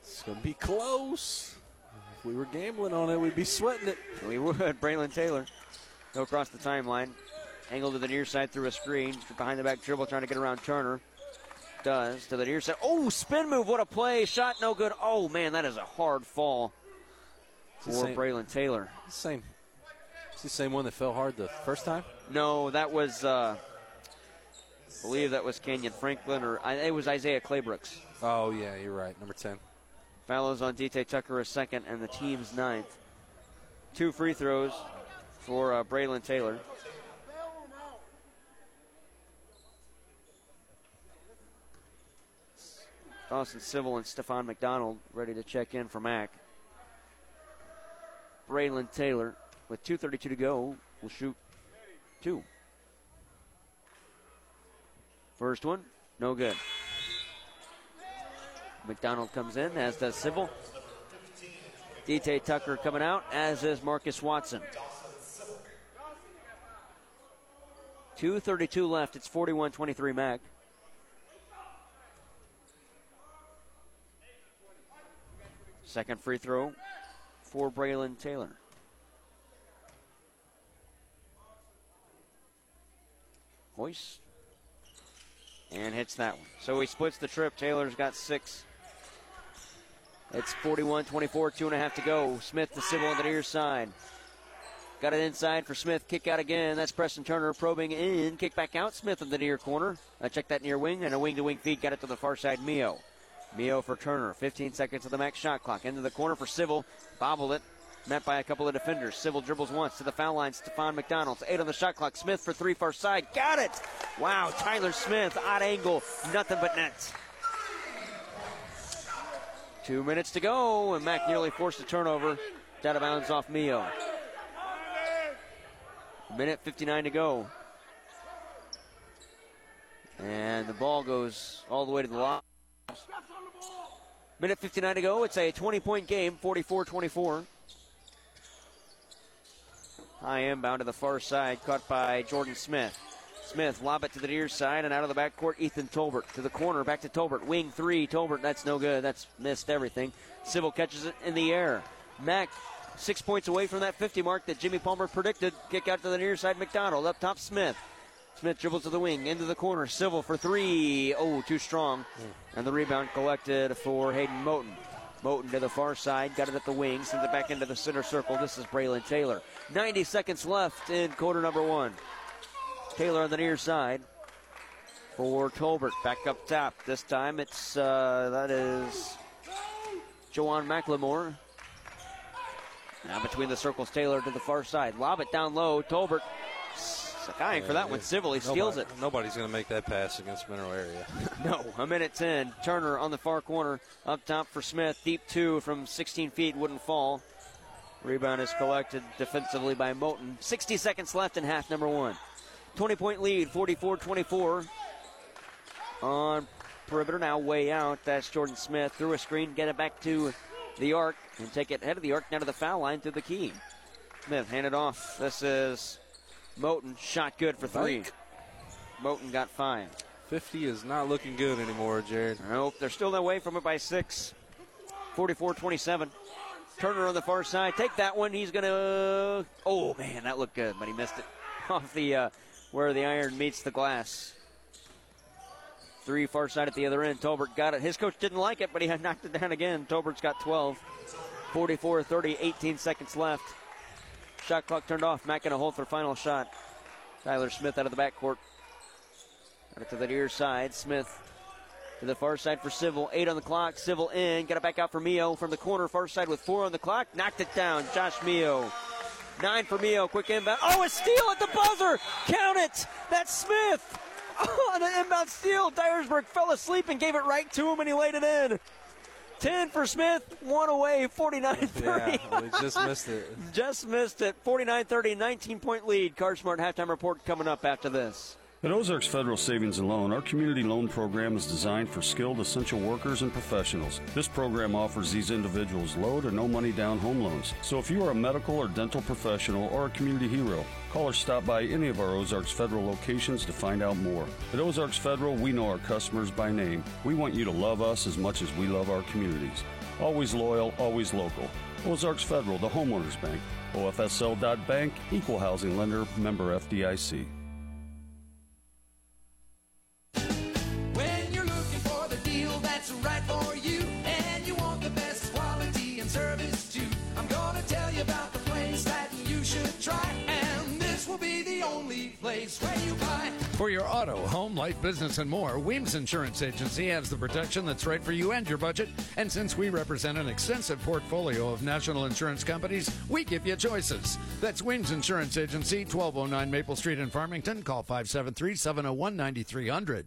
It's going to be close. If we were gambling on it, we'd be sweating it. We would. Braylon Taylor. Go across the timeline. Angle to the near side through a screen. Behind the back dribble trying to get around Turner. Does to the near side. Oh, spin move. What a play. Shot no good. Oh, man, that is a hard fall for Braylon Taylor. Same. It's the same one that fell hard the first time. No, that was, uh, I believe that was Kenyon Franklin, or I, it was Isaiah Claybrooks. Oh yeah, you're right. Number ten. Fallows on DT Tucker a second, and the team's ninth. Two free throws for uh, Braylon Taylor. Dawson Civil and Stefan McDonald ready to check in for Mac. Braylon Taylor with 2.32 to go will shoot two. First one, no good. McDonald comes in, as does Civil. DT Tucker coming out, as is Marcus Watson. 2.32 left. It's 41 23 Mac. Second free throw for Braylon Taylor. Hoist. And hits that one. So he splits the trip. Taylor's got six. It's 41 24, two and a half to go. Smith to Civil on the near side. Got it inside for Smith. Kick out again. That's Preston Turner probing in. Kick back out. Smith in the near corner. I check that near wing and a wing to wing feed. Got it to the far side. Mio. Mio for Turner. 15 seconds of the max shot clock. Into the corner for Civil. Bobbled it. Met by a couple of defenders. Civil dribbles once to the foul line. Stephon McDonald's eight on the shot clock. Smith for three far side. Got it. Wow. Tyler Smith. Odd angle. Nothing but nets. Two minutes to go, and Mac nearly forced a turnover. It's Out of bounds off Mio. Minute 59 to go. And the ball goes all the way to the line. Minute 59 to go. It's a 20 point game, 44 24. High inbound to the far side, caught by Jordan Smith. Smith lob it to the near side and out of the backcourt. Ethan Tolbert to the corner, back to Tolbert. Wing three, Tolbert. That's no good. That's missed everything. Civil catches it in the air. Mac six points away from that 50 mark that Jimmy Palmer predicted. Kick out to the near side. McDonald up top. Smith. Smith dribbles to the wing, into the corner. Civil for three. Oh, too strong. And the rebound collected for Hayden Moten. Moten to the far side, got it at the wing, sends it back into the center circle. This is Braylon Taylor. 90 seconds left in quarter number one. Taylor on the near side for Tolbert. Back up top. This time it's, uh, that is Joanne McLemore. Now between the circles, Taylor to the far side. Lob it down low. Tolbert skying for that one. Civil, he steals it. Nobody's going to make that pass against Mineral Area. No, a minute 10. Turner on the far corner. Up top for Smith. Deep two from 16 feet. Wouldn't fall. Rebound is collected defensively by Moten. 60 seconds left in half number one. 20 point lead, 44 24. On perimeter now, way out. That's Jordan Smith. Through a screen, get it back to the arc and take it head of the arc down to the foul line to the key. Smith handed off. This is Moten. Shot good for three. Moten got five. 50 is not looking good anymore, Jared. Nope, they're still away from it by six. 44 27. Turner on the far side. Take that one. He's going to. Oh, man, that looked good, but he missed it off the uh, where the iron meets the glass. Three far side at the other end. Tolbert got it. His coach didn't like it, but he had knocked it down again. Tolbert's got 12. 44 30, 18 seconds left. Shot clock turned off. Mac going to hold for final shot. Tyler Smith out of the backcourt. Out to the near side. Smith to the far side for Civil. Eight on the clock. Civil in. Got it back out for Mio from the corner. Far side with four on the clock. Knocked it down. Josh Mio. Nine for Mio. Quick inbound. Oh, a steal at the buzzer. Count it. That's Smith. Oh, on an inbound steal. Dyersburg fell asleep and gave it right to him, and he laid it in. 10 for Smith, one away, 49 30. Yeah, we just missed it. just missed it. 49 30, 19 point lead. CarSmart halftime report coming up after this. At Ozarks Federal Savings and Loan, our community loan program is designed for skilled essential workers and professionals. This program offers these individuals low to no money down home loans. So if you are a medical or dental professional or a community hero, call or stop by any of our Ozarks Federal locations to find out more. At Ozarks Federal, we know our customers by name. We want you to love us as much as we love our communities. Always loyal, always local. Ozarks Federal, the homeowners bank. OFSL.bank, equal housing lender, member FDIC. For your auto, home, life, business, and more, Weems Insurance Agency has the protection that's right for you and your budget. And since we represent an extensive portfolio of national insurance companies, we give you choices. That's Weems Insurance Agency, 1209 Maple Street in Farmington. Call 573 701 9300.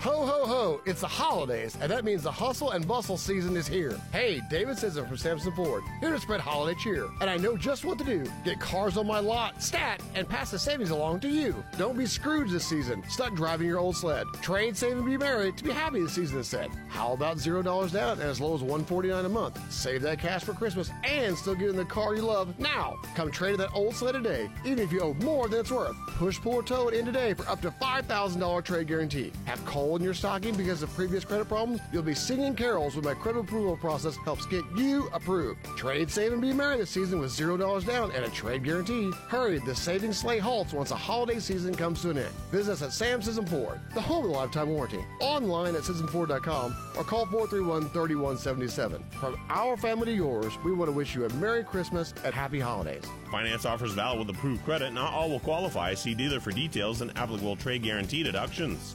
Ho, ho, ho! It's the holidays, and that means the hustle and bustle season is here. Hey, David Sisson from Samson Ford, here to spread holiday cheer. And I know just what to do. Get cars on my lot, stat, and pass the savings along to you. Don't be Scrooge this season, stuck driving your old sled. Trade, save, and be merry to be happy this season is said. How about $0 down and as low as 149 a month? Save that cash for Christmas and still get in the car you love now. Come trade that old sled today, even if you owe more than it's worth. Push, pull, tow it in today for up to $5,000 trade guarantee. Have coal in your stocking because of previous credit problems? You'll be singing carols when my credit approval process helps get you approved. Trade, save, and be merry this season with $0 down and a trade guarantee. Hurry, the savings sleigh halts once the holiday season comes to an end. Visit us at Sam Sisson Ford, the home of the lifetime warranty. Online at SissonFord.com or call 431-3177. From our family to yours, we want to wish you a Merry Christmas and Happy Holidays. Finance offers valid with approved credit. Not all will qualify. See dealer for details and applicable trade guarantee deductions.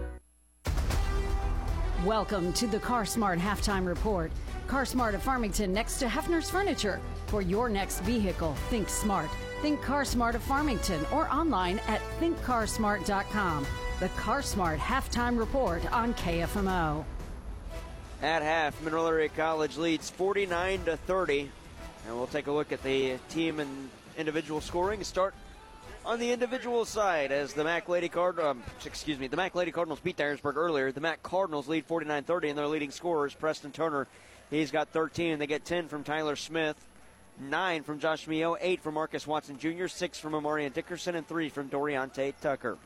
Welcome to the CarSmart Halftime Report. CarSmart of Farmington next to Hefner's Furniture. For your next vehicle, think smart. Think CarSmart of Farmington or online at thinkcarsmart.com. The CarSmart Halftime Report on KFMO. At half, Mineral Area College leads 49 to 30. And we'll take a look at the team and individual scoring. Start on the individual side, as the Mac Lady Cardinals, um, excuse me, the Mac Lady Cardinals beat Dyersburg earlier. The Mac Cardinals lead 49-30, and their leading scorer is Preston Turner. He's got 13. They get 10 from Tyler Smith, nine from Josh Mio, eight from Marcus Watson Jr., six from Amarian Dickerson, and three from Doriante Tucker.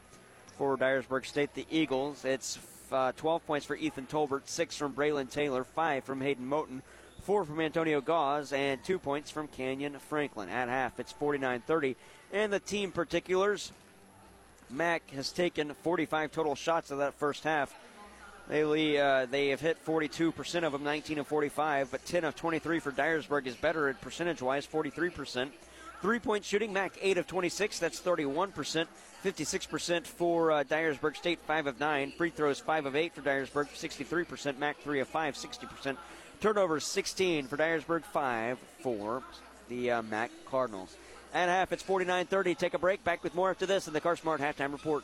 For Dyersburg State, the Eagles, it's uh, 12 points for Ethan Tolbert, six from Braylon Taylor, five from Hayden Moten, four from Antonio Gauze, and two points from Kenyon Franklin. At half, it's 49-30 and the team particulars. Mac has taken 45 total shots of that first half. They uh, they have hit 42% of them, 19 of 45, but 10 of 23 for Dyersburg is better at percentage-wise, 43%. Three-point shooting, Mac 8 of 26, that's 31%. 56% for uh, Dyersburg State, 5 of 9. Free throws, 5 of 8 for Dyersburg, 63%. Mac 3 of 5, 60%. Turnovers, 16 for Dyersburg, 5 for the uh, Mac Cardinals. At half, it's 49 30. Take a break. Back with more after this in the Car Smart Halftime Report.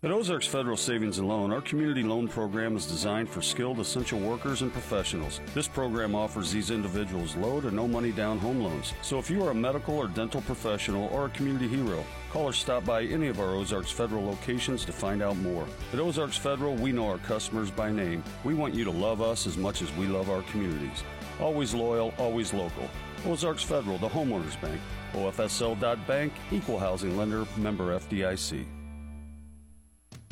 At Ozarks Federal Savings and Loan, our community loan program is designed for skilled essential workers and professionals. This program offers these individuals low to no money down home loans. So if you are a medical or dental professional or a community hero, call or stop by any of our Ozarks Federal locations to find out more. At Ozarks Federal, we know our customers by name. We want you to love us as much as we love our communities. Always loyal, always local. Ozarks Federal, the homeowners bank. OFSL.bank, equal housing lender, member FDIC.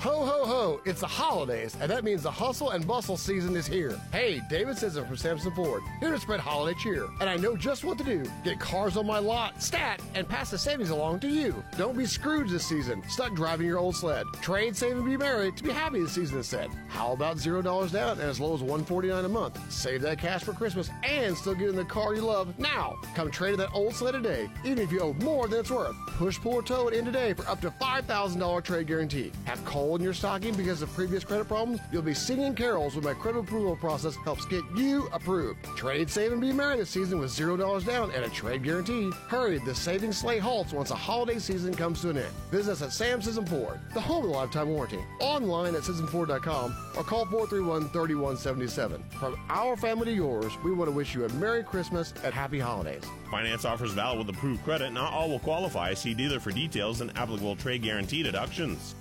Ho, ho, ho! It's the holidays, and that means the hustle and bustle season is here. Hey, David Sisson from Samson Ford, here to spread holiday cheer. And I know just what to do. Get cars on my lot, stat, and pass the savings along to you. Don't be screwed this season, stuck driving your old sled. Trade, save, and be merry to be happy this season instead. How about $0 down and as low as 149 a month? Save that cash for Christmas and still get in the car you love now. Come trade that old sled today, even if you owe more than it's worth. Push, pull, or tow it in today for up to $5,000 trade guarantee. Have coal in your stocking because of previous credit problems? You'll be singing carols when my credit approval process helps get you approved. Trade, save, and be merry this season with $0 down and a trade guarantee. Hurry, the savings sleigh halts once the holiday season comes to an end. Visit us at Sam Sisson Ford, the home of lifetime warranty. Online at SissonFord.com or call 431-3177. From our family to yours, we want to wish you a Merry Christmas and Happy Holidays. Finance offers valid with approved credit. Not all will qualify. See dealer for details and applicable trade guarantee deductions.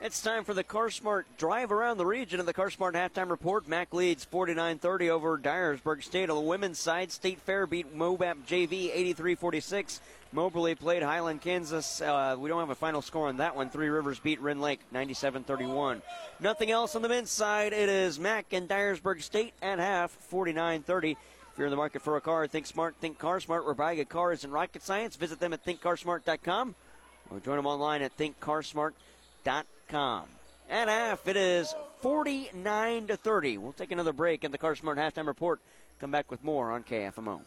It's time for the CarSmart drive around the region of the CarSmart halftime report. Mac leads 49-30 over Dyersburg State. On the women's side, State Fair beat Mobap JV 83-46. Moberly played Highland, Kansas. Uh, we don't have a final score on that one. Three Rivers beat Rend Lake 97-31. Nothing else on the men's side. It is Mac and Dyersburg State at half 49-30. If you're in the market for a car, think smart, think CarSmart. We're buying a car is in rocket science. Visit them at thinkcarsmart.com or join them online at thinkcarsmart.com. and half. It is 49 to 30. We'll take another break in the Car Smart halftime report. Come back with more on KFMO.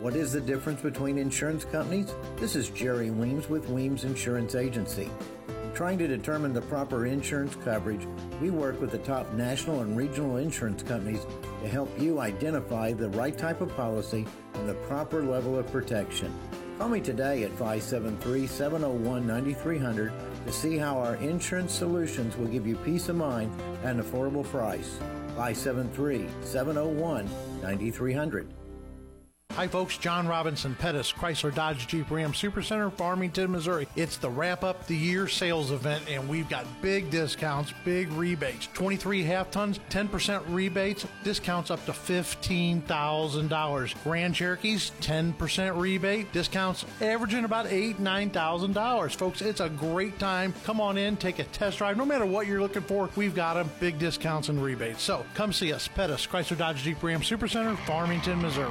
What is the difference between insurance companies? This is Jerry Weems with Weems Insurance Agency. In trying to determine the proper insurance coverage, we work with the top national and regional insurance companies to help you identify the right type of policy and the proper level of protection. Call me today at 573 701 9300 to see how our insurance solutions will give you peace of mind at an affordable price. 573 701 9300. Hi, folks. John Robinson Pettis, Chrysler Dodge Jeep Ram Supercenter, Farmington, Missouri. It's the wrap up the year sales event, and we've got big discounts, big rebates. 23 half tons, 10% rebates, discounts up to $15,000. Grand Cherokees, 10% rebate, discounts averaging about $8,000, $9,000. Folks, it's a great time. Come on in, take a test drive. No matter what you're looking for, we've got them. Big discounts and rebates. So come see us. Pettis, Chrysler Dodge Jeep Ram Supercenter, Farmington, Missouri.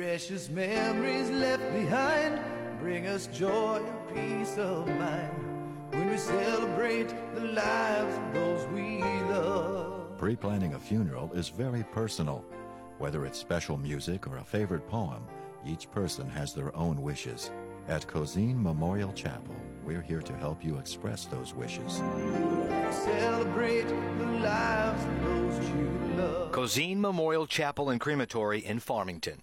Precious memories left behind bring us joy and peace of mind when we celebrate the lives of those we love. Pre planning a funeral is very personal. Whether it's special music or a favorite poem, each person has their own wishes. At Cozean Memorial Chapel, we're here to help you express those wishes. Celebrate the lives of those you love. Cozean Memorial Chapel and Crematory in Farmington.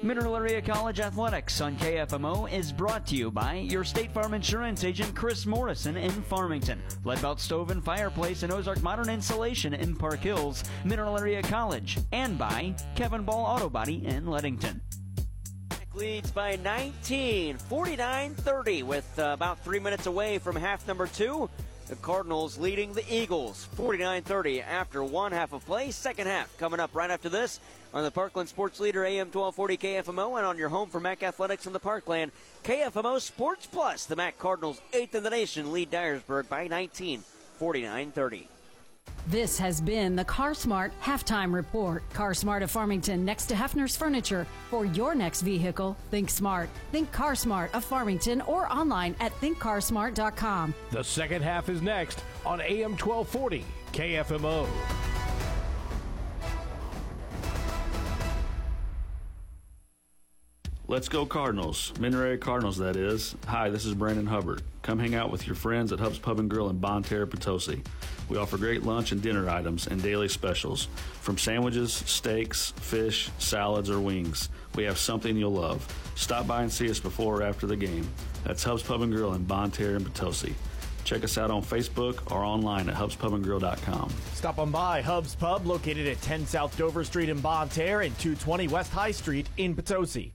Mineral Area College Athletics on KFMO is brought to you by your State Farm Insurance agent Chris Morrison in Farmington, Leadbelt Stove and Fireplace and Ozark Modern Insulation in Park Hills, Mineral Area College, and by Kevin Ball Auto Body in Leadington. leads by 19, 49 30, with uh, about three minutes away from half number two. The Cardinals leading the Eagles 49 30 after one half of play. Second half coming up right after this on the Parkland Sports Leader AM 1240 KFMO and on your home for MAC Athletics in the Parkland. KFMO Sports Plus. The MAC Cardinals, eighth in the nation, lead Dyersburg by 19, 49 30. This has been the CarSmart Halftime Report. CarSmart of Farmington next to Hefner's Furniture. For your next vehicle, think smart. Think CarSmart of Farmington or online at thinkcarsmart.com. The second half is next on AM 1240 KFMO. Let's go Cardinals. Mineray Cardinals, that is. Hi, this is Brandon Hubbard. Come hang out with your friends at Hub's Pub and Grill in Bonne Terre, Potosi. We offer great lunch and dinner items and daily specials. From sandwiches, steaks, fish, salads, or wings, we have something you'll love. Stop by and see us before or after the game. That's Hub's Pub and Grill in Bonne Terre and Potosi. Check us out on Facebook or online at hubspubandgrill.com. Stop on by Hub's Pub, located at 10 South Dover Street in Bonne Terre and 220 West High Street in Potosi.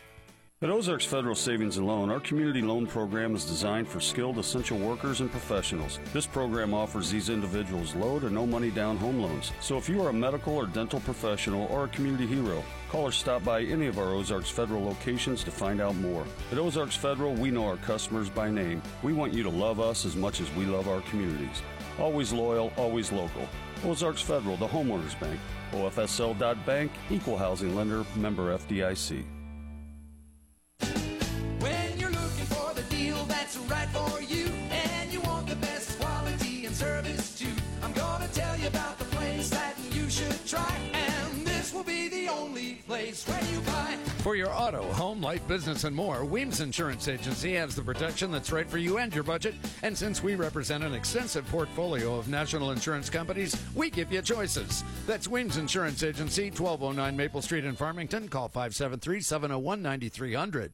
At Ozarks Federal Savings and Loan, our community loan program is designed for skilled essential workers and professionals. This program offers these individuals low to no money down home loans. So if you are a medical or dental professional or a community hero, call or stop by any of our Ozarks Federal locations to find out more. At Ozarks Federal, we know our customers by name. We want you to love us as much as we love our communities. Always loyal, always local. Ozarks Federal, the homeowners bank. OFSL.bank, equal housing lender, member FDIC. Place where you buy. For your auto, home, life, business, and more, Weems Insurance Agency has the protection that's right for you and your budget. And since we represent an extensive portfolio of national insurance companies, we give you choices. That's Weems Insurance Agency, 1209 Maple Street in Farmington. Call 573 701 9300.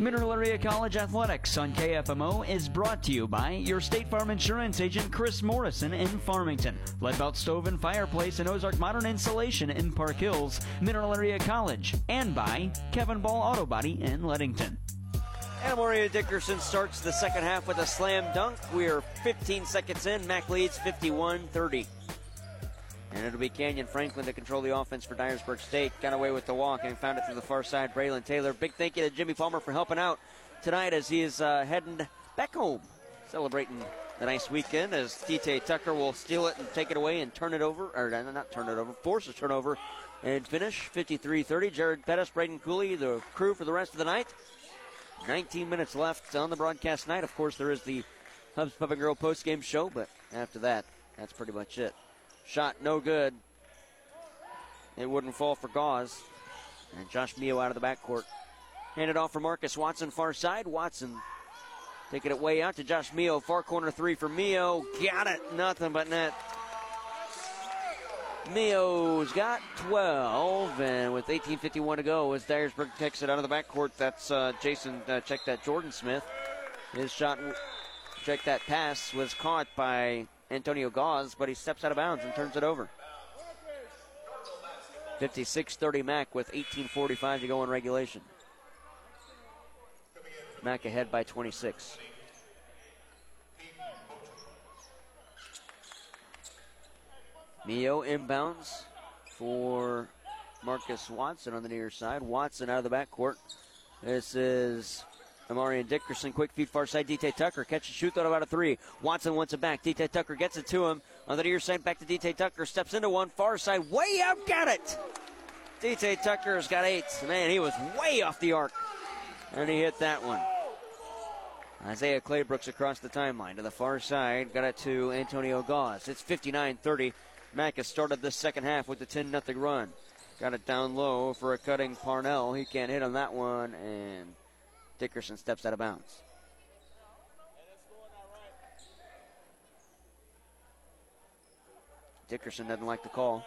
Mineral Area College Athletics on KFMO is brought to you by your State Farm Insurance agent Chris Morrison in Farmington, Leadbelt Stove and Fireplace and Ozark Modern Insulation in Park Hills, Mineral Area College, and by Kevin Ball Auto Body in Leadington. Amarian Dickerson starts the second half with a slam dunk. We are 15 seconds in. Mac leads 51 30. And it'll be Kenyon Franklin to control the offense for Dyersburg State. Got away with the walk and found it through the far side. Braylon Taylor. Big thank you to Jimmy Palmer for helping out tonight as he is uh, heading back home, celebrating the nice weekend as DT Tucker will steal it and take it away and turn it over, or uh, not turn it over, force a turnover and finish 53 30. Jared Pettis, Braden Cooley, the crew for the rest of the night. 19 minutes left on the broadcast night. Of course, there is the Hubs Pub and Grill post game show, but after that, that's pretty much it. Shot no good. It wouldn't fall for Gauze. And Josh Mio out of the backcourt. Handed off for Marcus Watson, far side. Watson taking it way out to Josh Mio. Far corner three for Mio. Got it. Nothing but net. Mio's got 12, and with 18:51 to go, as Dyersburg takes it out of the backcourt, that's uh, Jason. Uh, check that, Jordan Smith. His shot, check that pass, was caught by Antonio Gauze, but he steps out of bounds and turns it over. 56-30 Mac with 18:45 to go in regulation. Mac ahead by 26. Mio inbounds for Marcus Watson on the near side. Watson out of the backcourt. This is Amarian Dickerson. Quick feed far side. DT Tucker. Catch and shoot thought about a three. Watson wants it back. DT Tucker gets it to him. On the near side, back to DT Tucker. Steps into one. Far side. Way out. Got it. DT Tucker's got eight. Man, he was way off the arc. And he hit that one. Isaiah Claybrooks across the timeline to the far side. Got it to Antonio Gauze. It's 59 30. Mac has started the second half with the 10 0 run. Got it down low for a cutting Parnell. He can't hit on that one, and Dickerson steps out of bounds. Dickerson doesn't like the call.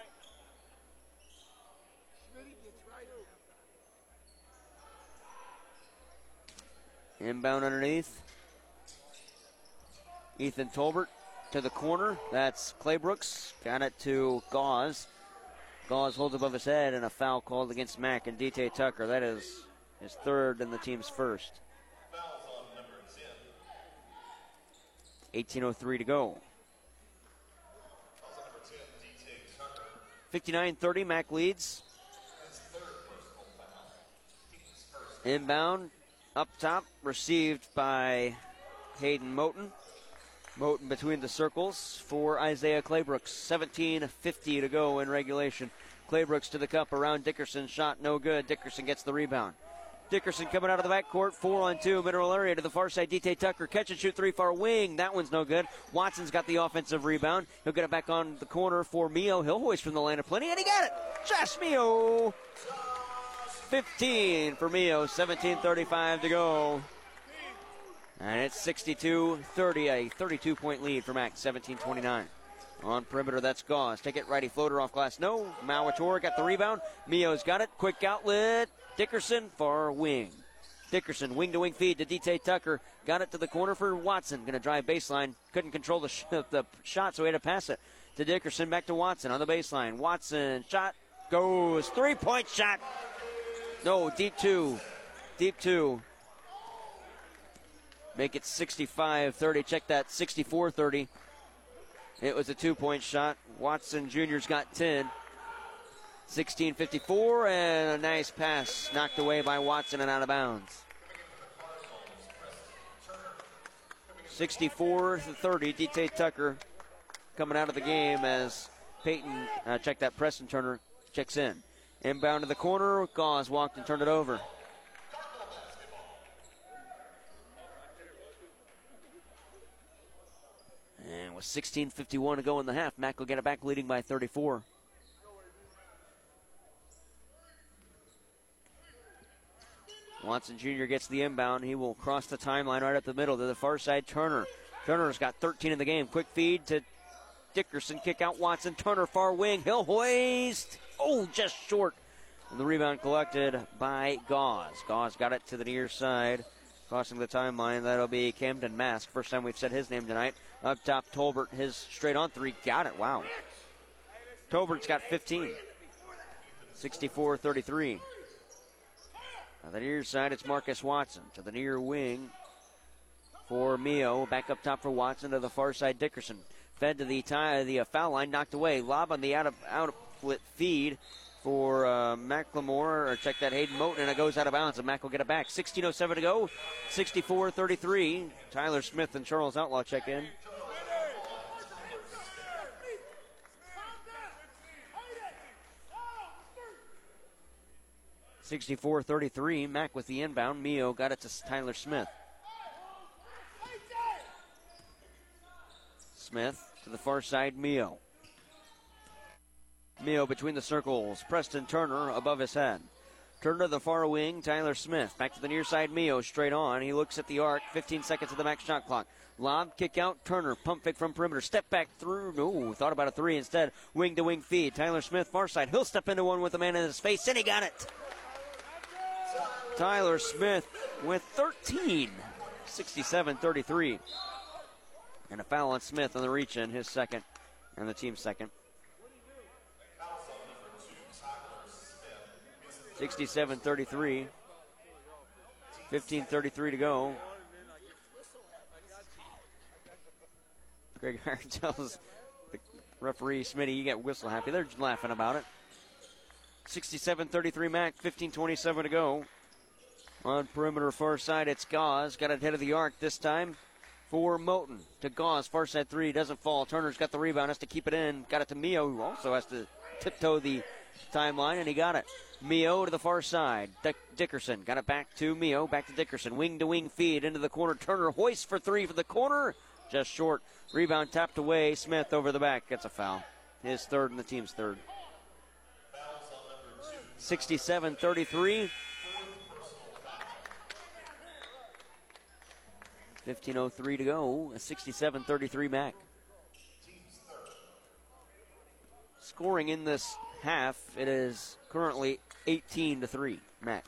Inbound underneath. Ethan Tolbert to the corner. That's Claybrooks. Got it to Gauze. Gauze holds above his head and a foul called against Mac and DT Tucker. That is his third and the team's first. 18.03 to go. 59 30, Mac leads. Inbound, up top, received by Hayden Moten. Moten between the circles for Isaiah Claybrooks. 17.50 to go in regulation. Claybrooks to the cup around Dickerson. Shot no good. Dickerson gets the rebound. Dickerson coming out of the backcourt. Four on two. Mineral area to the far side. DT Tucker. Catch and shoot three far wing. That one's no good. Watson's got the offensive rebound. He'll get it back on the corner for Mio. He'll hoist from the line of plenty. And he got it. Josh Mio. 15 for Mio. 17.35 to go. And it's 62 30, a 32 point lead for Mac, 17 29. On perimeter, that's Gauze. Take it righty floater off glass. No. Mauator got the rebound. Mio's got it. Quick outlet. Dickerson, far wing. Dickerson, wing to wing feed to DT Tucker. Got it to the corner for Watson. Going to drive baseline. Couldn't control the, sh- the shot, so he had to pass it to Dickerson. Back to Watson on the baseline. Watson, shot goes. Three point shot. No, deep two. Deep two. Make it 65 30. Check that 64 30. It was a two point shot. Watson Jr.'s got 10. 16:54 and a nice pass knocked away by Watson and out of bounds. 64 to 30. DT Tucker coming out of the game as Peyton uh, check that. Preston Turner checks in. Inbound to the corner. Gauze walked and turned it over. And with 16:51 to go in the half, Mac will get it back, leading by 34. Watson Jr. gets the inbound. He will cross the timeline right up the middle to the far side. Turner. Turner's got 13 in the game. Quick feed to Dickerson. Kick out Watson. Turner far wing. He'll hoist. Oh, just short. And the rebound collected by Gauze. Gauze got it to the near side. Crossing the timeline. That'll be Camden Mask. First time we've said his name tonight. Up top, Tolbert. His straight on three. Got it. Wow. Tolbert's got 15. 64 33. On the near side, it's Marcus Watson to the near wing for Mio. Back up top for Watson to the far side. Dickerson fed to the tie, the uh, foul line, knocked away. Lob on the out of outlet feed for uh, McLemore, or check that Hayden Moten, and it goes out of bounds, and Mac will get it back. 16.07 to go, 64 33. Tyler Smith and Charles Outlaw check in. Sixty-four thirty-three. Mack with the inbound. Mio got it to Tyler Smith. Smith to the far side. Mio. Mio between the circles. Preston Turner above his head. Turner to the far wing. Tyler Smith. Back to the near side. Mio straight on. He looks at the arc. 15 seconds of the max shot clock. Lob, kick out. Turner. Pump fake from perimeter. Step back through. No, thought about a three instead. Wing to wing feed. Tyler Smith far side. He'll step into one with a man in his face, and he got it. Tyler Smith with 13. 67 33. And a foul on Smith on the reach in, his second, and the team's second. 67 33. 15 33 to go. Greg Hart tells the referee Smitty, you get whistle happy. They're laughing about it. 67 33 Mac, 15 27 to go. On perimeter far side, it's Gauze. Got it head of the arc this time for Moten. To Gauze, far side three, doesn't fall. Turner's got the rebound, has to keep it in. Got it to Mio, who also has to tiptoe the timeline, and he got it. Mio to the far side. Dick- Dickerson got it back to Mio, back to Dickerson. Wing to wing feed into the corner. Turner hoists for three for the corner. Just short. Rebound tapped away. Smith over the back gets a foul. His third and the team's third. 67 33. 15.03 to go. A 67 33 Mac. Scoring in this half, it is currently 18 to 3. Mac.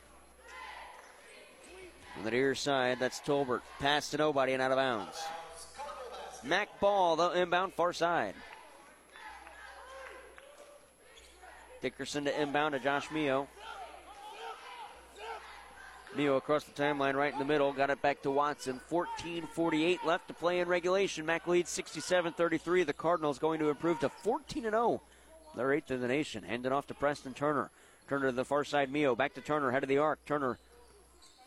On the near side, that's Tolbert. Pass to nobody and out of bounds. Mac ball, the inbound far side. Dickerson to inbound to Josh Mio. Mio across the timeline right in the middle. Got it back to Watson. 14.48 left to play in regulation. Mac leads 67 33. The Cardinals going to improve to 14 0. They're eighth in the nation. Handing off to Preston Turner. Turner to the far side. Mio back to Turner. Head of the arc. Turner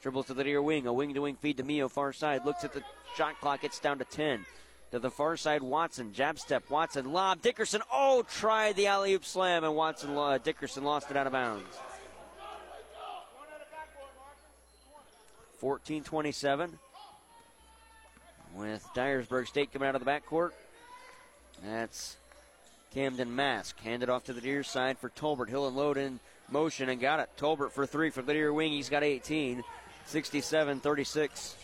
dribbles to the near wing. A wing to wing feed to Mio. Far side. Looks at the shot clock. It's down to 10. To the far side, Watson. Jab step. Watson. Lob. Dickerson. Oh, tried the alley oop slam, and Watson, uh, Dickerson lost it out of bounds. 14 27. With Dyersburg State coming out of the backcourt. That's Camden Mask. Handed off to the near side for Tolbert. Hill and load in motion and got it. Tolbert for three from the near wing. He's got 18. 67 36.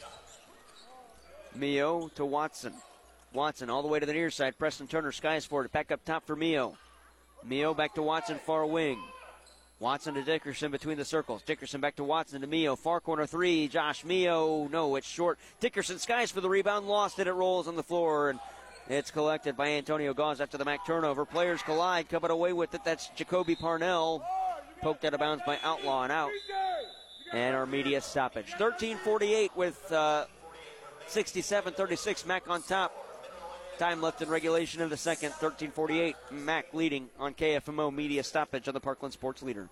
Mio to Watson. Watson all the way to the near side. Preston Turner skies for it. Back up top for Mio. Mio back to Watson, far wing. Watson to Dickerson between the circles. Dickerson back to Watson to Mio. Far corner three. Josh Mio. No, it's short. Dickerson skies for the rebound. Lost it. It rolls on the floor. And it's collected by Antonio Gauze after the Mac turnover. Players collide. Coming away with it. That's Jacoby Parnell. Poked out of bounds by Outlaw and out. And our media stoppage. 13:48 with uh, 67-36. Mac on top. Time left in regulation of the second. 13:48. Mac leading on KFMO media stoppage on the Parkland Sports Leader.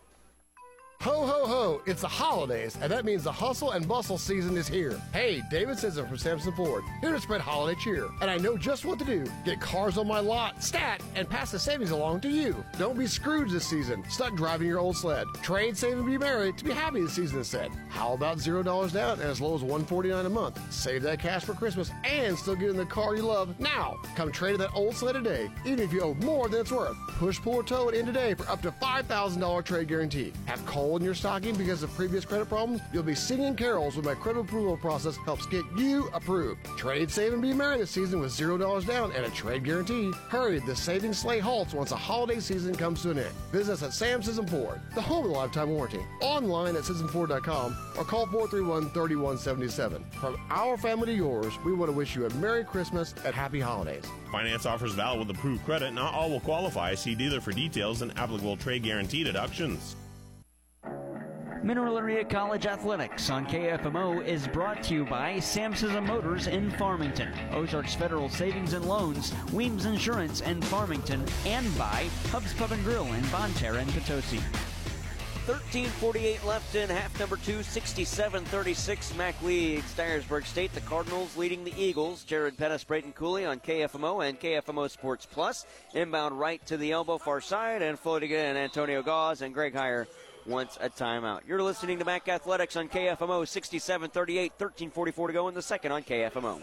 Ho, ho, ho! It's the holidays, and that means the hustle and bustle season is here. Hey, David Sisson from Sam Sisson Ford, here to spread holiday cheer. And I know just what to do. Get cars on my lot, stat, and pass the savings along to you. Don't be Scrooge this season, stuck driving your old sled. Trade, save, and be merry to be happy this season said. How about $0 down and as low as 149 a month? Save that cash for Christmas and still get in the car you love now. Come trade that old sled today, even if you owe more than it's worth. Push, pull, or tow it in today for up to $5,000 trade guarantee. Have coal in your stocking because of previous credit problems? You'll be singing carols when my credit approval process helps get you approved. Trade, save, and be merry this season with $0 down and a trade guarantee. Hurry, the savings sleigh halts once the holiday season comes to an end. Visit us at Sam Sisson Ford, the home of the lifetime warranty. Online at SissonFord.com or call 431-3177. From our family to yours, we want to wish you a Merry Christmas and Happy Holidays. Finance offers valid with approved credit. Not all will qualify. See dealer for details and applicable trade guarantee deductions. Mineral Area College Athletics on KFMO is brought to you by Samson Motors in Farmington, Ozarks Federal Savings and Loans, Weems Insurance in Farmington, and by Hubs Pub and Grill in Bonne Terre and Potosi. 13:48 left in half number two, 67-36. Mac leads Dyersburg State. The Cardinals leading the Eagles. Jared Pettis, Braden Cooley on KFMO and KFMO Sports Plus. Inbound right to the elbow, far side, and floating in Antonio Gauze and Greg Heyer wants a timeout. You're listening to Mac Athletics on KFMO 67-38, 13:44 to go in the second on KFMO.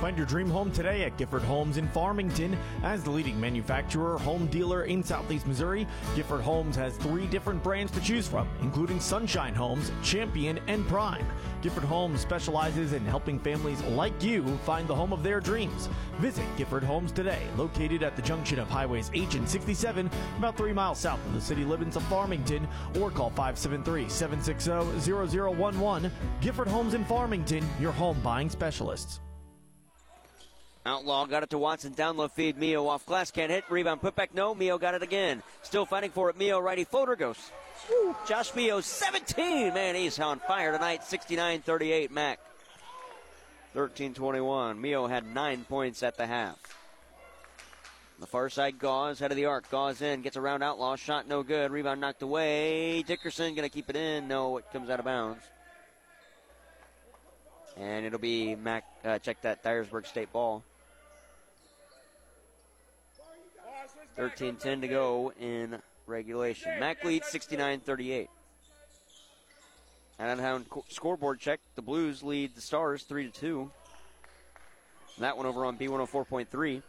Find your dream home today at Gifford Homes in Farmington. As the leading manufacturer, home dealer in Southeast Missouri, Gifford Homes has three different brands to choose from, including Sunshine Homes, Champion, and Prime. Gifford Homes specializes in helping families like you find the home of their dreams. Visit Gifford Homes today, located at the junction of Highways H and 67, about three miles south of the city limits of Farmington, or call 573 760 0011. Gifford Homes in Farmington, your home buying specialists. Outlaw got it to Watson. Down low feed. Mio off glass. Can't hit. Rebound. Put back. No. Mio got it again. Still fighting for it. Mio righty floater goes. Woo. Josh Mio 17. Man, he's on fire tonight. 69 38 Mac. 13 21. Mio had nine points at the half. The far side, Gauze, head of the arc. Gauze in, gets around Outlaw. Shot no good. Rebound knocked away. Dickerson going to keep it in. No, it comes out of bounds. And it'll be Mac, uh, check that Dyersburg State ball. 13 10 to go in regulation. Mac leads 69 38. And on scoreboard check, the Blues lead the Stars 3 to 2. That one over on B104.3.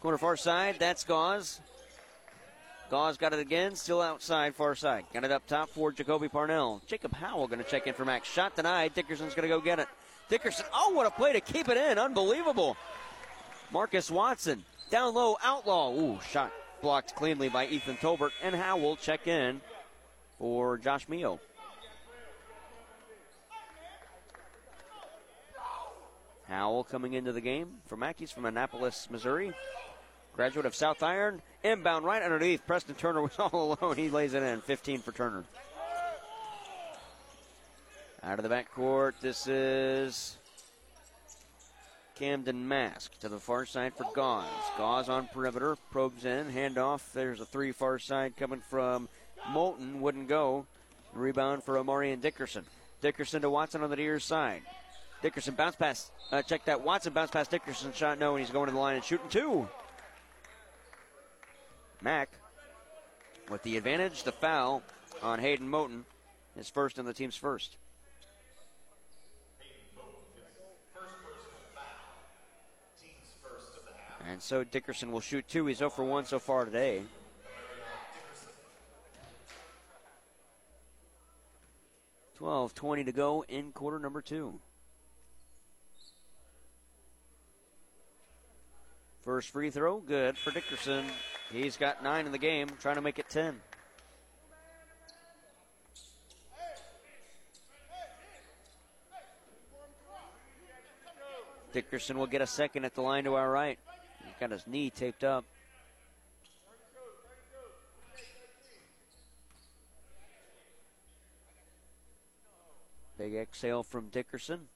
Corner far side, that's Gauze. Gauze got it again, still outside, far side. Got it up top for Jacoby Parnell. Jacob Howell going to check in for Max. Shot denied. Dickerson's going to go get it. Dickerson, oh, what a play to keep it in. Unbelievable. Marcus Watson down low, Outlaw. Ooh, shot blocked cleanly by Ethan Tolbert. And Howell check in for Josh Mio. Howell coming into the game for Mackey's from Annapolis, Missouri. Graduate of South Iron. Inbound right underneath. Preston Turner was all alone. He lays it in. 15 for Turner. Out of the backcourt, this is Camden Mask to the far side for Gauze. Gauze on perimeter, probes in, handoff. There's a three far side coming from Moten, wouldn't go. Rebound for Amarian Dickerson. Dickerson to Watson on the near side. Dickerson bounce pass. Uh, check that. Watson bounce pass. Dickerson shot no, and he's going to the line and shooting two. Mac With the advantage, the foul on Hayden Moten is first and the team's first. And so Dickerson will shoot two. He's 0 for 1 so far today. Twelve twenty to go in quarter number two. First free throw, good for Dickerson. He's got nine in the game, trying to make it ten. Dickerson will get a second at the line to our right. He's got his knee taped up. Big exhale from Dickerson.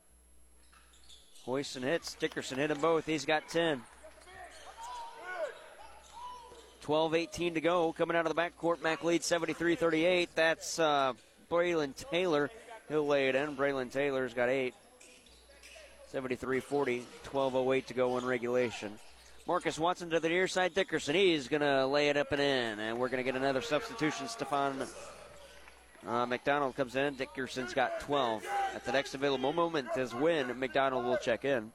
Hoyson hits. Dickerson hit them both. He's got 10. 12 18 to go. Coming out of the backcourt, Mac leads 73 38. That's uh, Braylon Taylor. He'll lay it in. Braylon Taylor's got 8. 73 40. 12 to go in regulation. Marcus Watson to the near side. Dickerson. He's going to lay it up and in. And we're going to get another substitution. Stefan uh, McDonald comes in. Dickerson's got 12. At the next available moment is when McDonald will check in.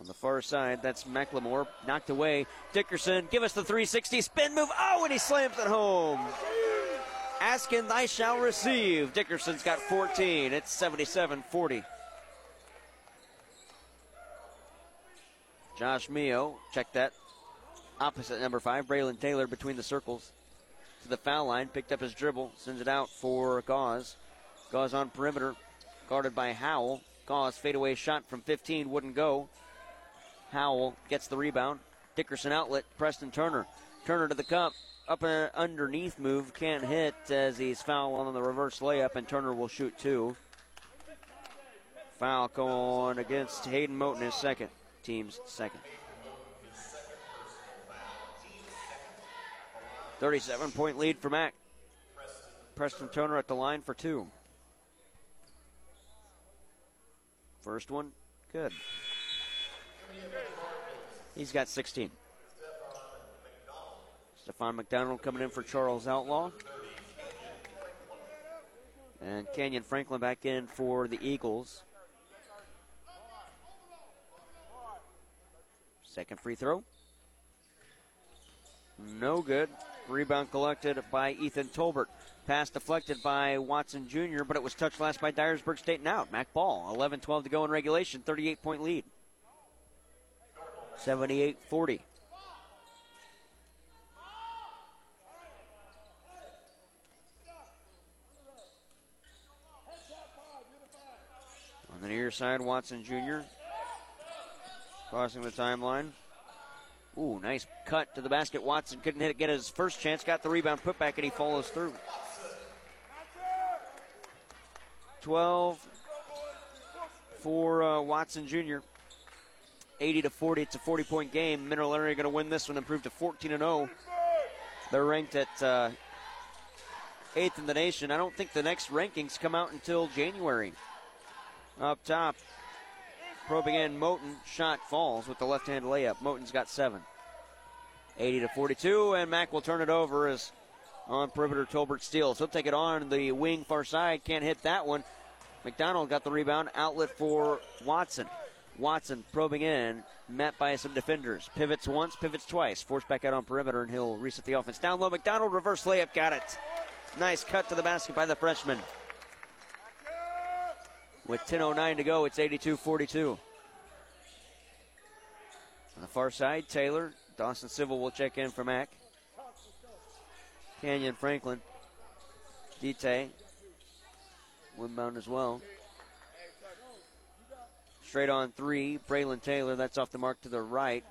On the far side, that's McLemore. Knocked away. Dickerson, give us the 360 spin move. Oh, and he slams it home. Askin, thy shall receive. Dickerson's got 14. It's 77 40. Josh Mio, check that. Opposite number five, Braylon Taylor between the circles. To the foul line, picked up his dribble, sends it out for Gauze. Gauze on perimeter, guarded by Howell. Gauze fadeaway shot from 15 wouldn't go. Howell gets the rebound. Dickerson outlet, Preston Turner. Turner to the cup. Up and underneath move, can't hit as he's fouled on the reverse layup, and Turner will shoot two. Foul going against Hayden Moten, his second, team's second. 37 point lead for Mac. Preston Turner at the line for two. First one, good. He's got 16. Stefan McDonald coming in for Charles Outlaw. And Kenyon Franklin back in for the Eagles. Second free throw. No good. Rebound collected by Ethan Tolbert. Pass deflected by Watson Jr., but it was touched last by Dyersburg State and out. Mac Ball, 11 12 to go in regulation, 38 point lead. 78 40. On the near side, Watson Jr. crossing the timeline. Ooh, nice cut to the basket. Watson couldn't hit it, get his first chance, got the rebound, put back, and he follows through. 12 for uh, Watson Jr. 80 to 40. It's a 40 point game. Mineral Area going to win this one, improve to 14 and 0. They're ranked at uh, eighth in the nation. I don't think the next rankings come out until January. Up top, probing in, Moten shot falls with the left hand layup. Moten's got seven. 80 to 42, and Mac will turn it over as on perimeter Tolbert steals. He'll take it on the wing far side. Can't hit that one. McDonald got the rebound. Outlet for Watson. Watson probing in, met by some defenders. Pivots once, pivots twice. Forced back out on perimeter, and he'll reset the offense. Down low, McDonald reverse layup, got it. Nice cut to the basket by the freshman. With 10.09 to go, it's 82 42. On the far side, Taylor. Dawson Civil will check in for Mac. Kenyon Franklin. Dite. Windbound as well. Straight on three, Braylon Taylor. That's off the mark to the right.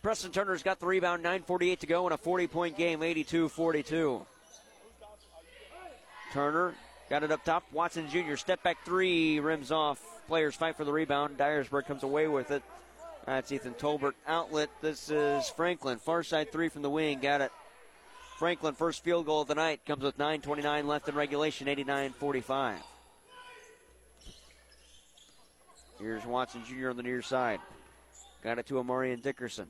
Preston Turner's got the rebound, 9.48 to go in a 40 point game, 82 42. Turner got it up top. Watson Jr. step back three, rims off. Players fight for the rebound. Dyersburg comes away with it. That's Ethan Tolbert. Outlet. This is Franklin. Far side three from the wing. Got it. Franklin, first field goal of the night, comes with 9.29 left in regulation, 89 45. Here's Watson Jr. on the near side. Got it to Amarian Dickerson.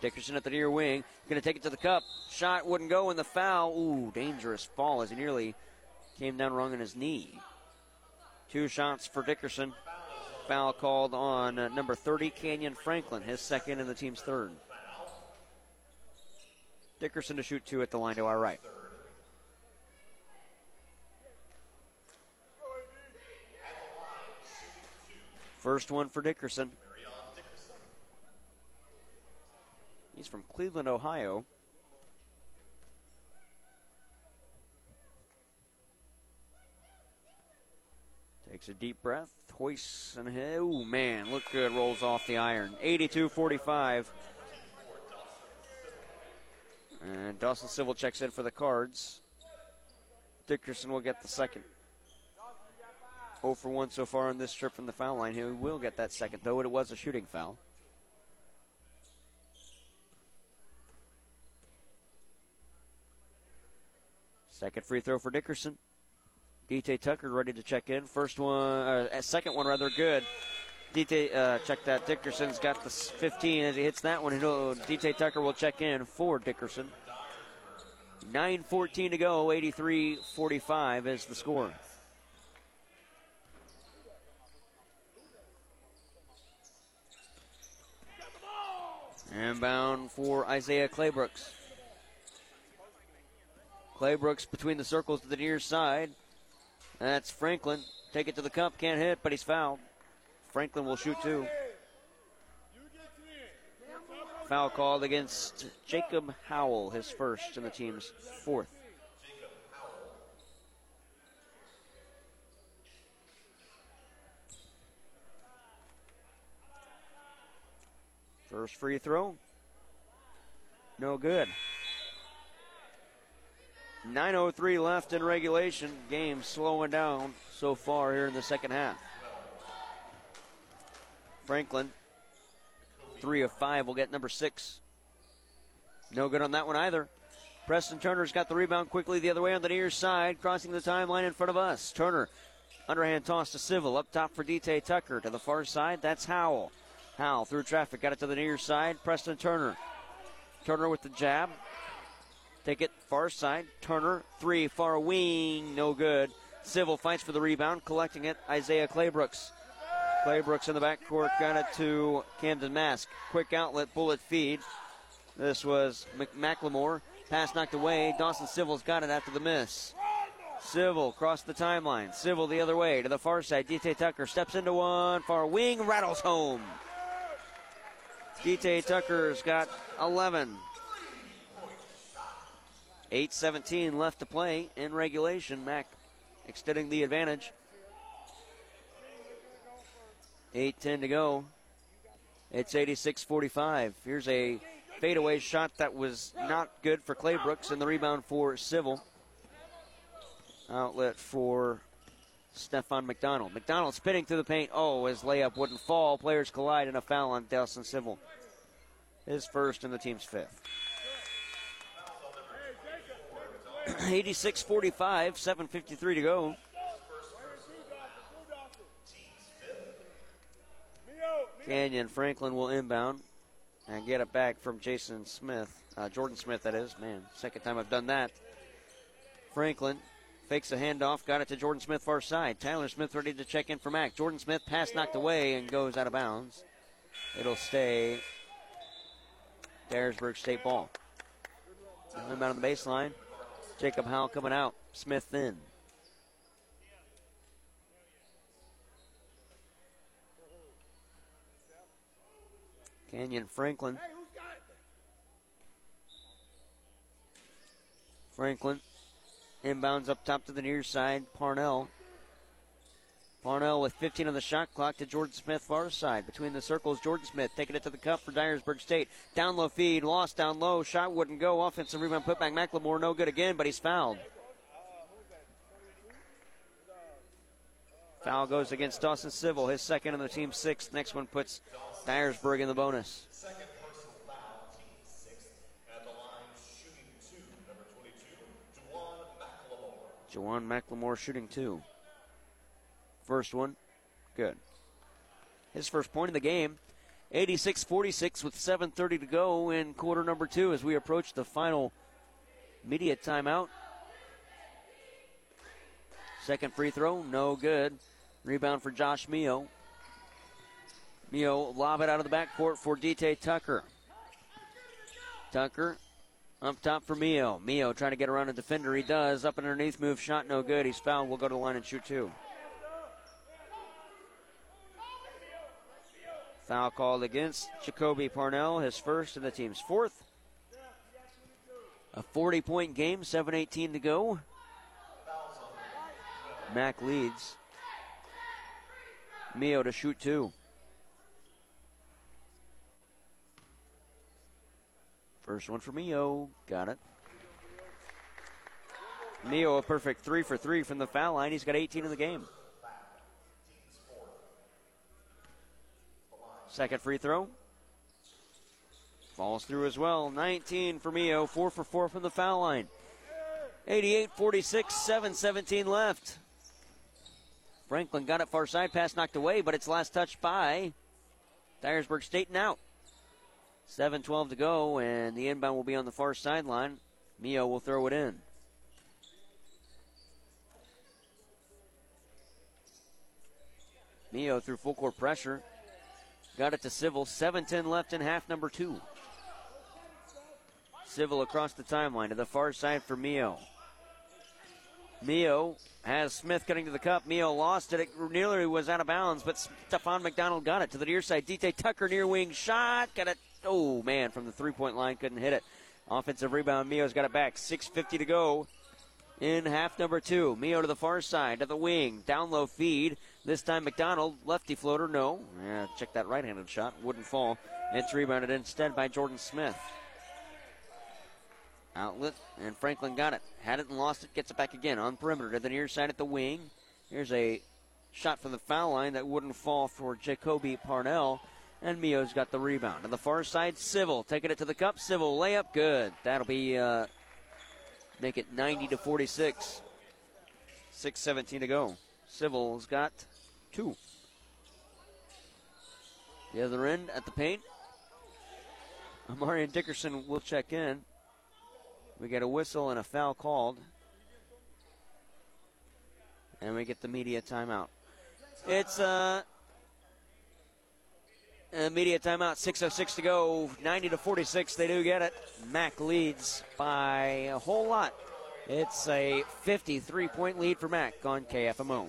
Dickerson at the near wing. Going to take it to the cup. Shot wouldn't go, and the foul. Ooh, dangerous fall as he nearly came down wrong on his knee. Two shots for Dickerson. Foul called on uh, number 30, Kenyon Franklin, his second and the team's third. Dickerson to shoot two at the line to our right. First one for Dickerson. He's from Cleveland, Ohio. Takes a deep breath, hoists and oh man, look good, rolls off the iron. 82-45. And Dawson Civil checks in for the Cards. Dickerson will get the second. 0 for 1 so far on this trip from the foul line. He will get that second, though it was a shooting foul. Second free throw for Dickerson. DT Tucker ready to check in. First one, uh, second one rather good. DT, uh, check that. Dickerson's got the 15 as he hits that one. DT Tucker will check in for Dickerson. 9.14 to go, 83 45 is the score. Inbound for Isaiah Claybrooks. Claybrooks between the circles to the near side. That's Franklin. Take it to the cup, can't hit, but he's fouled. Franklin will shoot two. Foul called against Jacob Howell, his first and the team's fourth. First free throw. No good. 9.03 left in regulation. Game slowing down so far here in the second half. Franklin, three of five, will get number six. No good on that one either. Preston Turner's got the rebound quickly the other way on the near side, crossing the timeline in front of us. Turner, underhand toss to Civil, up top for DT Tucker. To the far side, that's Howell. Howell through traffic, got it to the near side. Preston Turner. Turner with the jab. Take it far side. Turner, three, far wing, no good. Civil fights for the rebound, collecting it. Isaiah Claybrooks. Claybrooks in the backcourt got it to Camden Mask. Quick outlet, bullet feed. This was McLemore. Pass knocked away. Dawson Civil's got it after the miss. Civil crossed the timeline. Civil the other way to the far side. DT Tucker steps into one. Far wing rattles home. DT Tucker's got 11. 8.17 left to play in regulation. Mac extending the advantage. 8.10 to go. It's 86 45. Here's a fadeaway shot that was not good for Claybrooks, and the rebound for Civil. Outlet for Stefan McDonald. McDonald spinning through the paint. Oh, his layup wouldn't fall. Players collide and a foul on Dawson Civil. His first and the team's fifth. 86 45, 7.53 to go. Kenyon Franklin will inbound and get it back from Jason Smith. Uh, Jordan Smith, that is. Man, second time I've done that. Franklin fakes a handoff, got it to Jordan Smith far side. Tyler Smith ready to check in for Mac. Jordan Smith pass knocked away and goes out of bounds. It'll stay Dyersburg State ball. Inbound on the baseline. Jacob Howell coming out. Smith in. Kenyon Franklin. Franklin inbounds up top to the near side. Parnell. Parnell with 15 on the shot clock to Jordan Smith far side. Between the circles, Jordan Smith taking it to the cup for Dyersburg State. Down low feed, lost down low. Shot wouldn't go. Offensive rebound put back. McLemore no good again, but he's fouled. Foul goes against Dawson Civil, his second and the team sixth. Next one puts Dyersburg in the bonus. Jawan McLemore shooting two. First one, good. His first point of the game. 86 46 with 7.30 to go in quarter number two as we approach the final media timeout. Second free throw, no good. Rebound for Josh Mio. Mio lob it out of the backcourt for DT Tucker. Tucker up top for Mio. Mio trying to get around a defender. He does. Up underneath move. Shot no good. He's fouled. We'll go to the line and shoot two. Foul called against Jacoby Parnell, his first and the team's fourth. A 40 point game, 7.18 to go. Mac leads. Mio to shoot two. First one for Mio. Got it. Mio a perfect three for three from the foul line. He's got 18 in the game. Second free throw. Falls through as well. 19 for Mio. Four for four from the foul line. 88 46, 7 17 left. Franklin got it far side, pass knocked away, but it's last touch by Dyersburg State and out. 7 12 to go, and the inbound will be on the far sideline. Mio will throw it in. Mio through full court pressure. Got it to Civil. 7 10 left in half number two. Civil across the timeline to the far side for Mio. Mio has Smith cutting to the cup. Mio lost it. It nearly was out of bounds, but Stefan McDonald got it to the near side. DT Tucker near wing shot. Got it. Oh, man, from the three point line, couldn't hit it. Offensive rebound. Mio's got it back. 6.50 to go in half number two. Mio to the far side, to the wing. Down low feed. This time McDonald, lefty floater, no. Yeah, check that right handed shot. Wouldn't fall. It's rebounded instead by Jordan Smith. Outlet, and Franklin got it. Had it and lost it, gets it back again on perimeter to the near side at the wing. Here's a shot from the foul line that wouldn't fall for Jacoby Parnell. And Mio's got the rebound. On the far side, Civil taking it to the cup. Civil layup, good. That'll be uh, make it 90 to 46. 6:17 to go. Civil's got two. The other end at the paint. Amarian Dickerson will check in. We get a whistle and a foul called. And we get the media timeout. It's uh, Uh, media timeout, 6.06 to go, 90 to 46. They do get it. Mac leads by a whole lot. It's a 53 point lead for Mac on KFMO.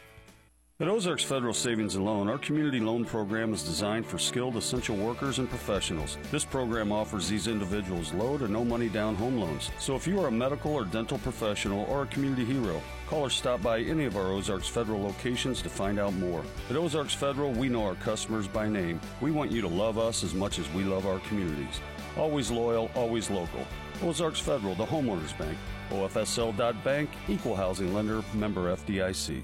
At Ozarks Federal Savings and Loan, our community loan program is designed for skilled essential workers and professionals. This program offers these individuals low to no money down home loans. So if you are a medical or dental professional or a community hero, call or stop by any of our Ozarks Federal locations to find out more. At Ozarks Federal, we know our customers by name. We want you to love us as much as we love our communities. Always loyal, always local. Ozarks Federal, the homeowners bank. OFSL.bank, equal housing lender, member FDIC.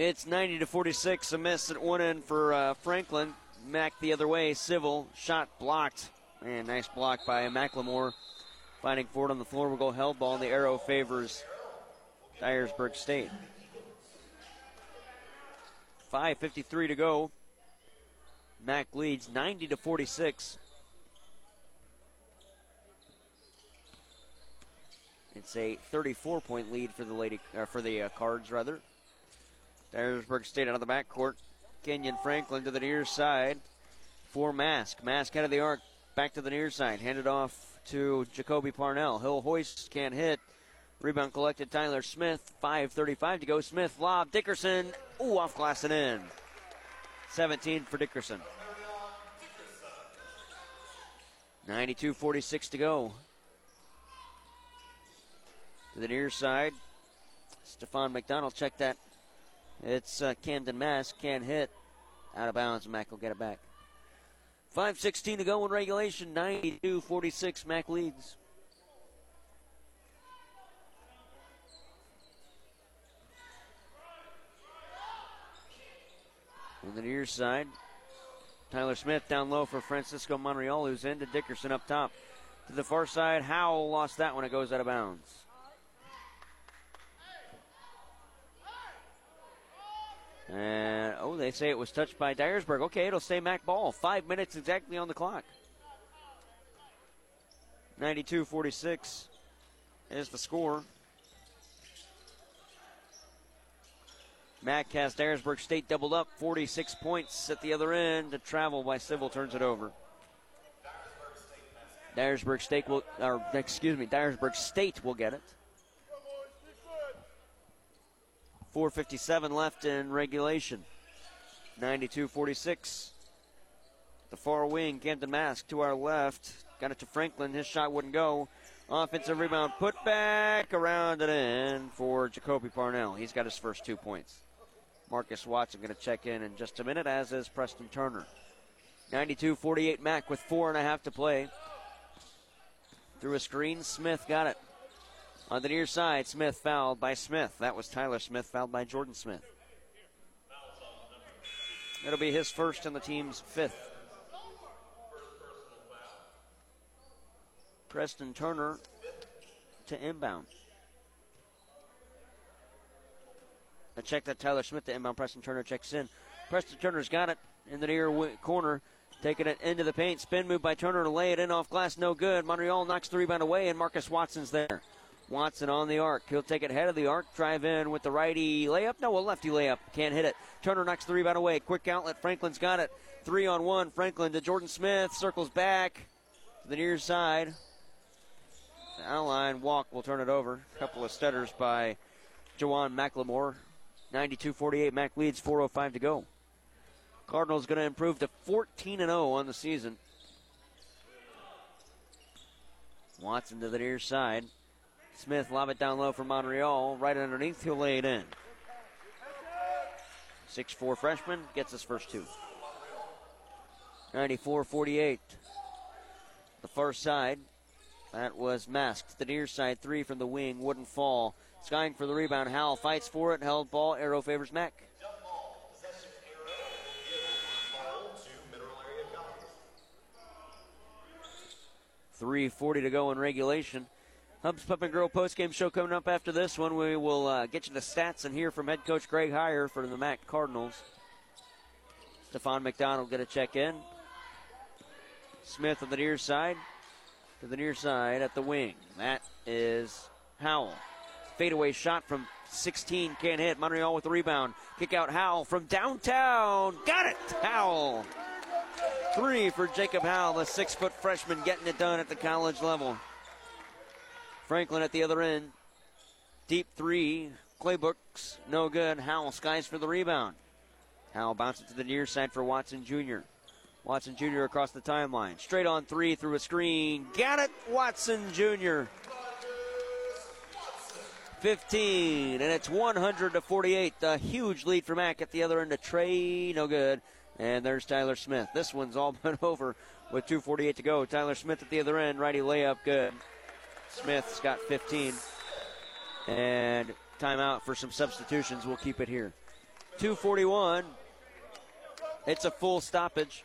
It's 90 to 46. A miss at one end for uh, Franklin. Mac the other way. Civil shot blocked. And nice block by McLemore. Finding Ford on the floor. We'll go held ball. And the arrow favors Dyersburg State. 5.53 to go. Mac leads 90 to 46. It's a 34 point lead for the lady, or for the uh, Cards rather. Dyersburg State out of the backcourt. Kenyon Franklin to the near side for Mask. Mask out of the arc, back to the near side, handed off to Jacoby Parnell. Hill hoist, can't hit. Rebound collected Tyler Smith. 5.35 to go. Smith lob. Dickerson. Ooh, off glass and in. 17 for Dickerson. 92 46 to go. To the near side. Stefan McDonald, check that. It's uh, Camden Mask, can't hit. Out of bounds, Mac will get it back. 5.16 to go in regulation, 92 46. Mac leads. On the near side, Tyler Smith down low for Francisco Monreal, who's into Dickerson up top. To the far side, Howell lost that one. It goes out of bounds. And oh, they say it was touched by Dyersburg. Okay, it'll stay Mac ball. Five minutes exactly on the clock. 92 46 is the score. Mac has Dyersburg State doubled up, 46 points at the other end. To travel by Civil turns it over. Dyersburg State will, or excuse me, Dyersburg State will get it. 4.57 left in regulation. 92 46. The far wing, Camden Mask to our left. Got it to Franklin. His shot wouldn't go. Offensive rebound put back around and in for Jacoby Parnell. He's got his first two points. Marcus Watson going to check in in just a minute, as is Preston Turner. 92 48 Mac with four and a half to play. Through a screen, Smith got it. On the near side, Smith fouled by Smith. That was Tyler Smith fouled by Jordan Smith. It'll be his first and the team's fifth. Preston Turner to inbound. I check that Tyler Smith to inbound. Preston Turner checks in. Preston Turner's got it in the near corner. Taking it into the paint. Spin move by Turner to lay it in off glass. No good. Monreal knocks the rebound away, and Marcus Watson's there. Watson on the arc. He'll take it head of the arc, drive in with the righty layup. No, a lefty layup. Can't hit it. Turner knocks the rebound away. Quick outlet. Franklin's got it. Three on one. Franklin to Jordan Smith. Circles back to the near side. The outline walk will turn it over. A couple of stutters by Jawan McLemore. 92 48. Mac leads 4.05 to go. Cardinals going to improve to 14 0 on the season. Watson to the near side. Smith lob it down low for Monreal. Right underneath, he'll lay it in. 6'4 freshman gets his first two. 94 48. The far side. That was masked. The near side three from the wing wouldn't fall. Skying for the rebound. Howell fights for it. Held ball. Arrow favors Mac. Three forty to go in regulation. Hubs Pub and Grill postgame show coming up after this one. We will uh, get you the stats and hear from head coach Greg Heyer for the Mac Cardinals. Stefan McDonald going to check in. Smith on the near side. To the near side at the wing. That is Howell. Fadeaway shot from 16. Can't hit. Monreal with the rebound. Kick out Howell from downtown. Got it. Howell. Three for Jacob Howell, the six foot freshman getting it done at the college level. Franklin at the other end. Deep three. Claybrooks, no good. Howell skies for the rebound. Howell bounces to the near side for Watson Jr. Watson Jr. across the timeline. Straight on three through a screen. Got it, Watson Jr. 15, and it's 100 to 48. A huge lead for Mac at the other end of Trey. No good. And there's Tyler Smith. This one's all but over with 2.48 to go. Tyler Smith at the other end. Righty layup, good. Smith's got 15. And timeout for some substitutions. We'll keep it here. 241. It's a full stoppage.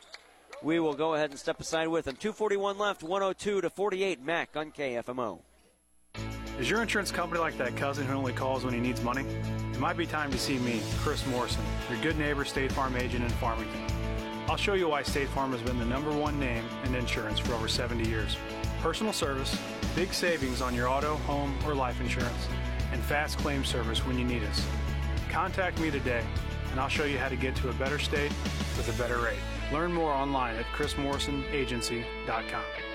We will go ahead and step aside with them. 241 left, 102 to 48. Mac on KFMO. Is your insurance company like that cousin who only calls when he needs money? It might be time to see me, Chris Morrison, your good neighbor State Farm agent in Farmington. I'll show you why State Farm has been the number one name in insurance for over 70 years. Personal service, big savings on your auto, home, or life insurance, and fast claim service when you need us. Contact me today and I'll show you how to get to a better state with a better rate. Learn more online at chrismorrisonagency.com.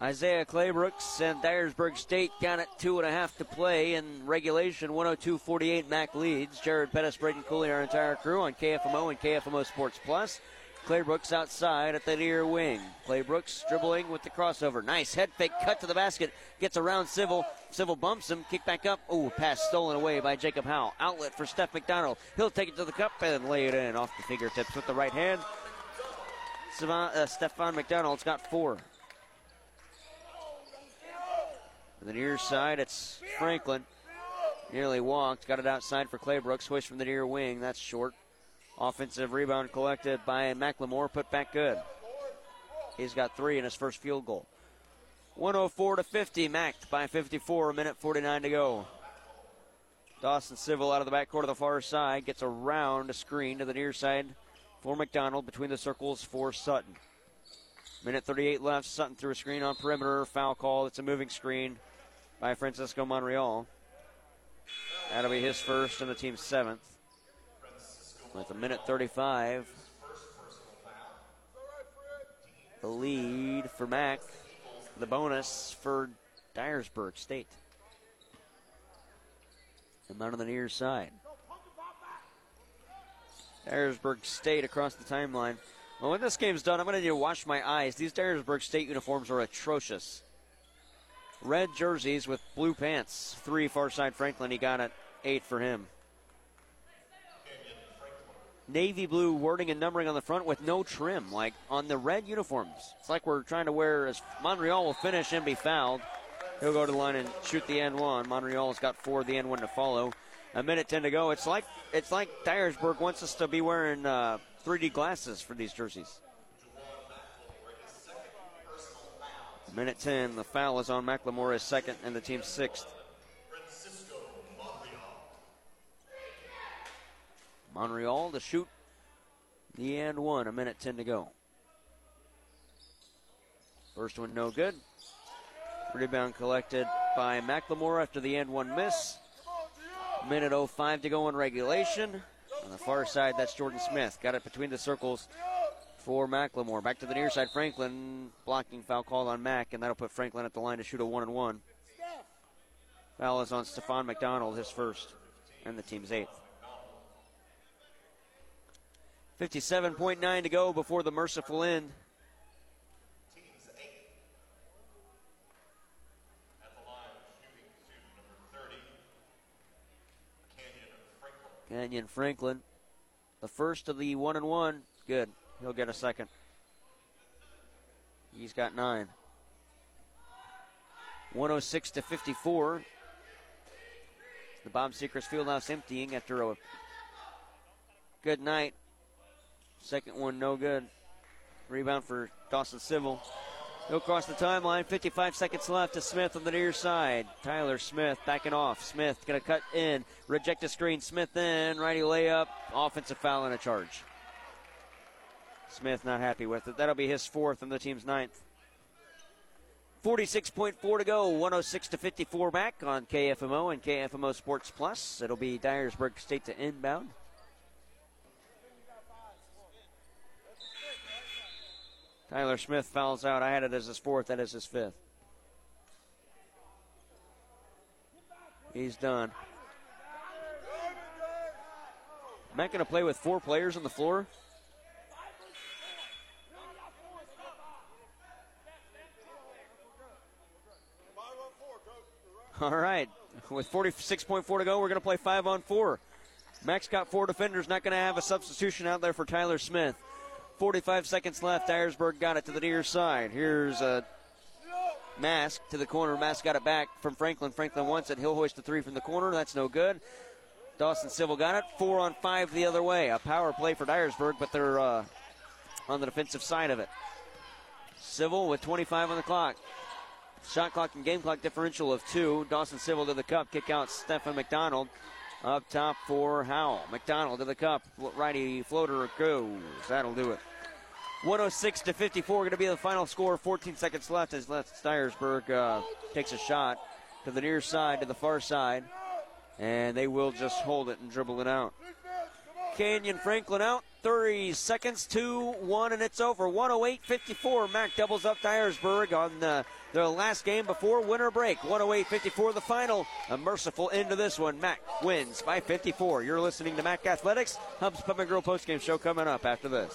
Isaiah Claybrooks and Dyersburg State got it two and a half to play in regulation. 102-48 Mac leads. Jared Pettis, Braden Cooley, our entire crew on KFMO and KFMO Sports Plus. Claybrooks outside at the near wing. Claybrooks dribbling with the crossover. Nice head fake cut to the basket. Gets around Civil. Civil bumps him. Kick back up. Oh, pass stolen away by Jacob Howell. Outlet for Steph McDonald. He'll take it to the cup and lay it in off the fingertips with the right hand. Savon, uh, Stefan McDonald's got four. To the near side, it's Franklin. Nearly walked. Got it outside for Claybrook. Swish from the near wing. That's short. Offensive rebound collected by McLemore. Put back good. He's got three in his first field goal. 104 to 50. Mac by 54. A minute 49 to go. Dawson Civil out of the backcourt of the far side gets around a screen to the near side for McDonald between the circles for Sutton. Minute 38 left. Sutton through a screen on perimeter. Foul call. It's a moving screen by Francisco Monreal. That'll be his first and the team's seventh. With a minute 35. The lead for Mac. The bonus for Dyersburg State. And out on the near side. Dyersburg State across the timeline. Well, when this game's done, I'm going to need to wash my eyes. These Dyersburg State uniforms are atrocious. Red jerseys with blue pants. Three far side Franklin. He got it. Eight for him. Navy blue wording and numbering on the front with no trim, like on the red uniforms. It's like we're trying to wear as Monreal will finish and be fouled. He'll go to the line and shoot the end one. Monreal's got four, the end one to follow. A minute ten to go. It's like it's like Dyersburg wants us to be wearing uh, 3D glasses for these jerseys. Minute 10, the foul is on McLemore, second, and the team's sixth. Monreal to shoot the and one, a minute 10 to go. First one no good. Rebound collected by McLemore after the end one miss. Minute 05 to go in regulation. On the far side, that's Jordan Smith. Got it between the circles for McLemore. Back to the near side, Franklin blocking foul call on Mac, and that'll put Franklin at the line to shoot a one and one. Foul is on Stefan McDonald, his first, and the team's eighth. 57.9 to go before the merciful end. Kenyon Franklin, the first of the one and one. Good. He'll get a second. He's got nine. 106 to 54. The Bob Sechrist Fieldhouse emptying after a good night. Second one, no good. Rebound for Dawson Civil. He'll cross the timeline. 55 seconds left to Smith on the near side. Tyler Smith backing off. Smith going to cut in. Reject a screen. Smith in. Righty layup. Offensive foul and a charge. Smith not happy with it. That'll be his fourth and the team's ninth. 46.4 to go. 106 to 54 back on KFMO and KFMO Sports Plus. It'll be Dyersburg State to inbound. Tyler Smith fouls out. I had it as his fourth. That is his fifth. He's done. Am Matt going to play with four players on the floor. All right. With 46.4 to go, we're going to play five on four. Mac's got four defenders, not going to have a substitution out there for Tyler Smith. 45 seconds left. Dyersburg got it to the near side. Here's a Mask to the corner. Mask got it back from Franklin. Franklin wants it. He'll hoist the three from the corner. That's no good. Dawson Civil got it. Four on five the other way. A power play for Dyersburg, but they're uh, on the defensive side of it. Civil with 25 on the clock. Shot clock and game clock differential of two. Dawson Civil to the cup. Kick out Stephen McDonald. Up top for Howell. McDonald to the cup. Righty floater goes. That'll do it. 106 to 54 going to be the final score. 14 seconds left as Dyersburg uh, takes a shot to the near side, to the far side. And they will just hold it and dribble it out. Kenyon Franklin out. 30 seconds, 2 1, and it's over. 108 54. Mac doubles up Dyersburg on the, their last game before winter break. 108 54, the final. A merciful end to this one. Mac wins by 54. You're listening to Mac Athletics. Hubs Pub and Grill postgame show coming up after this.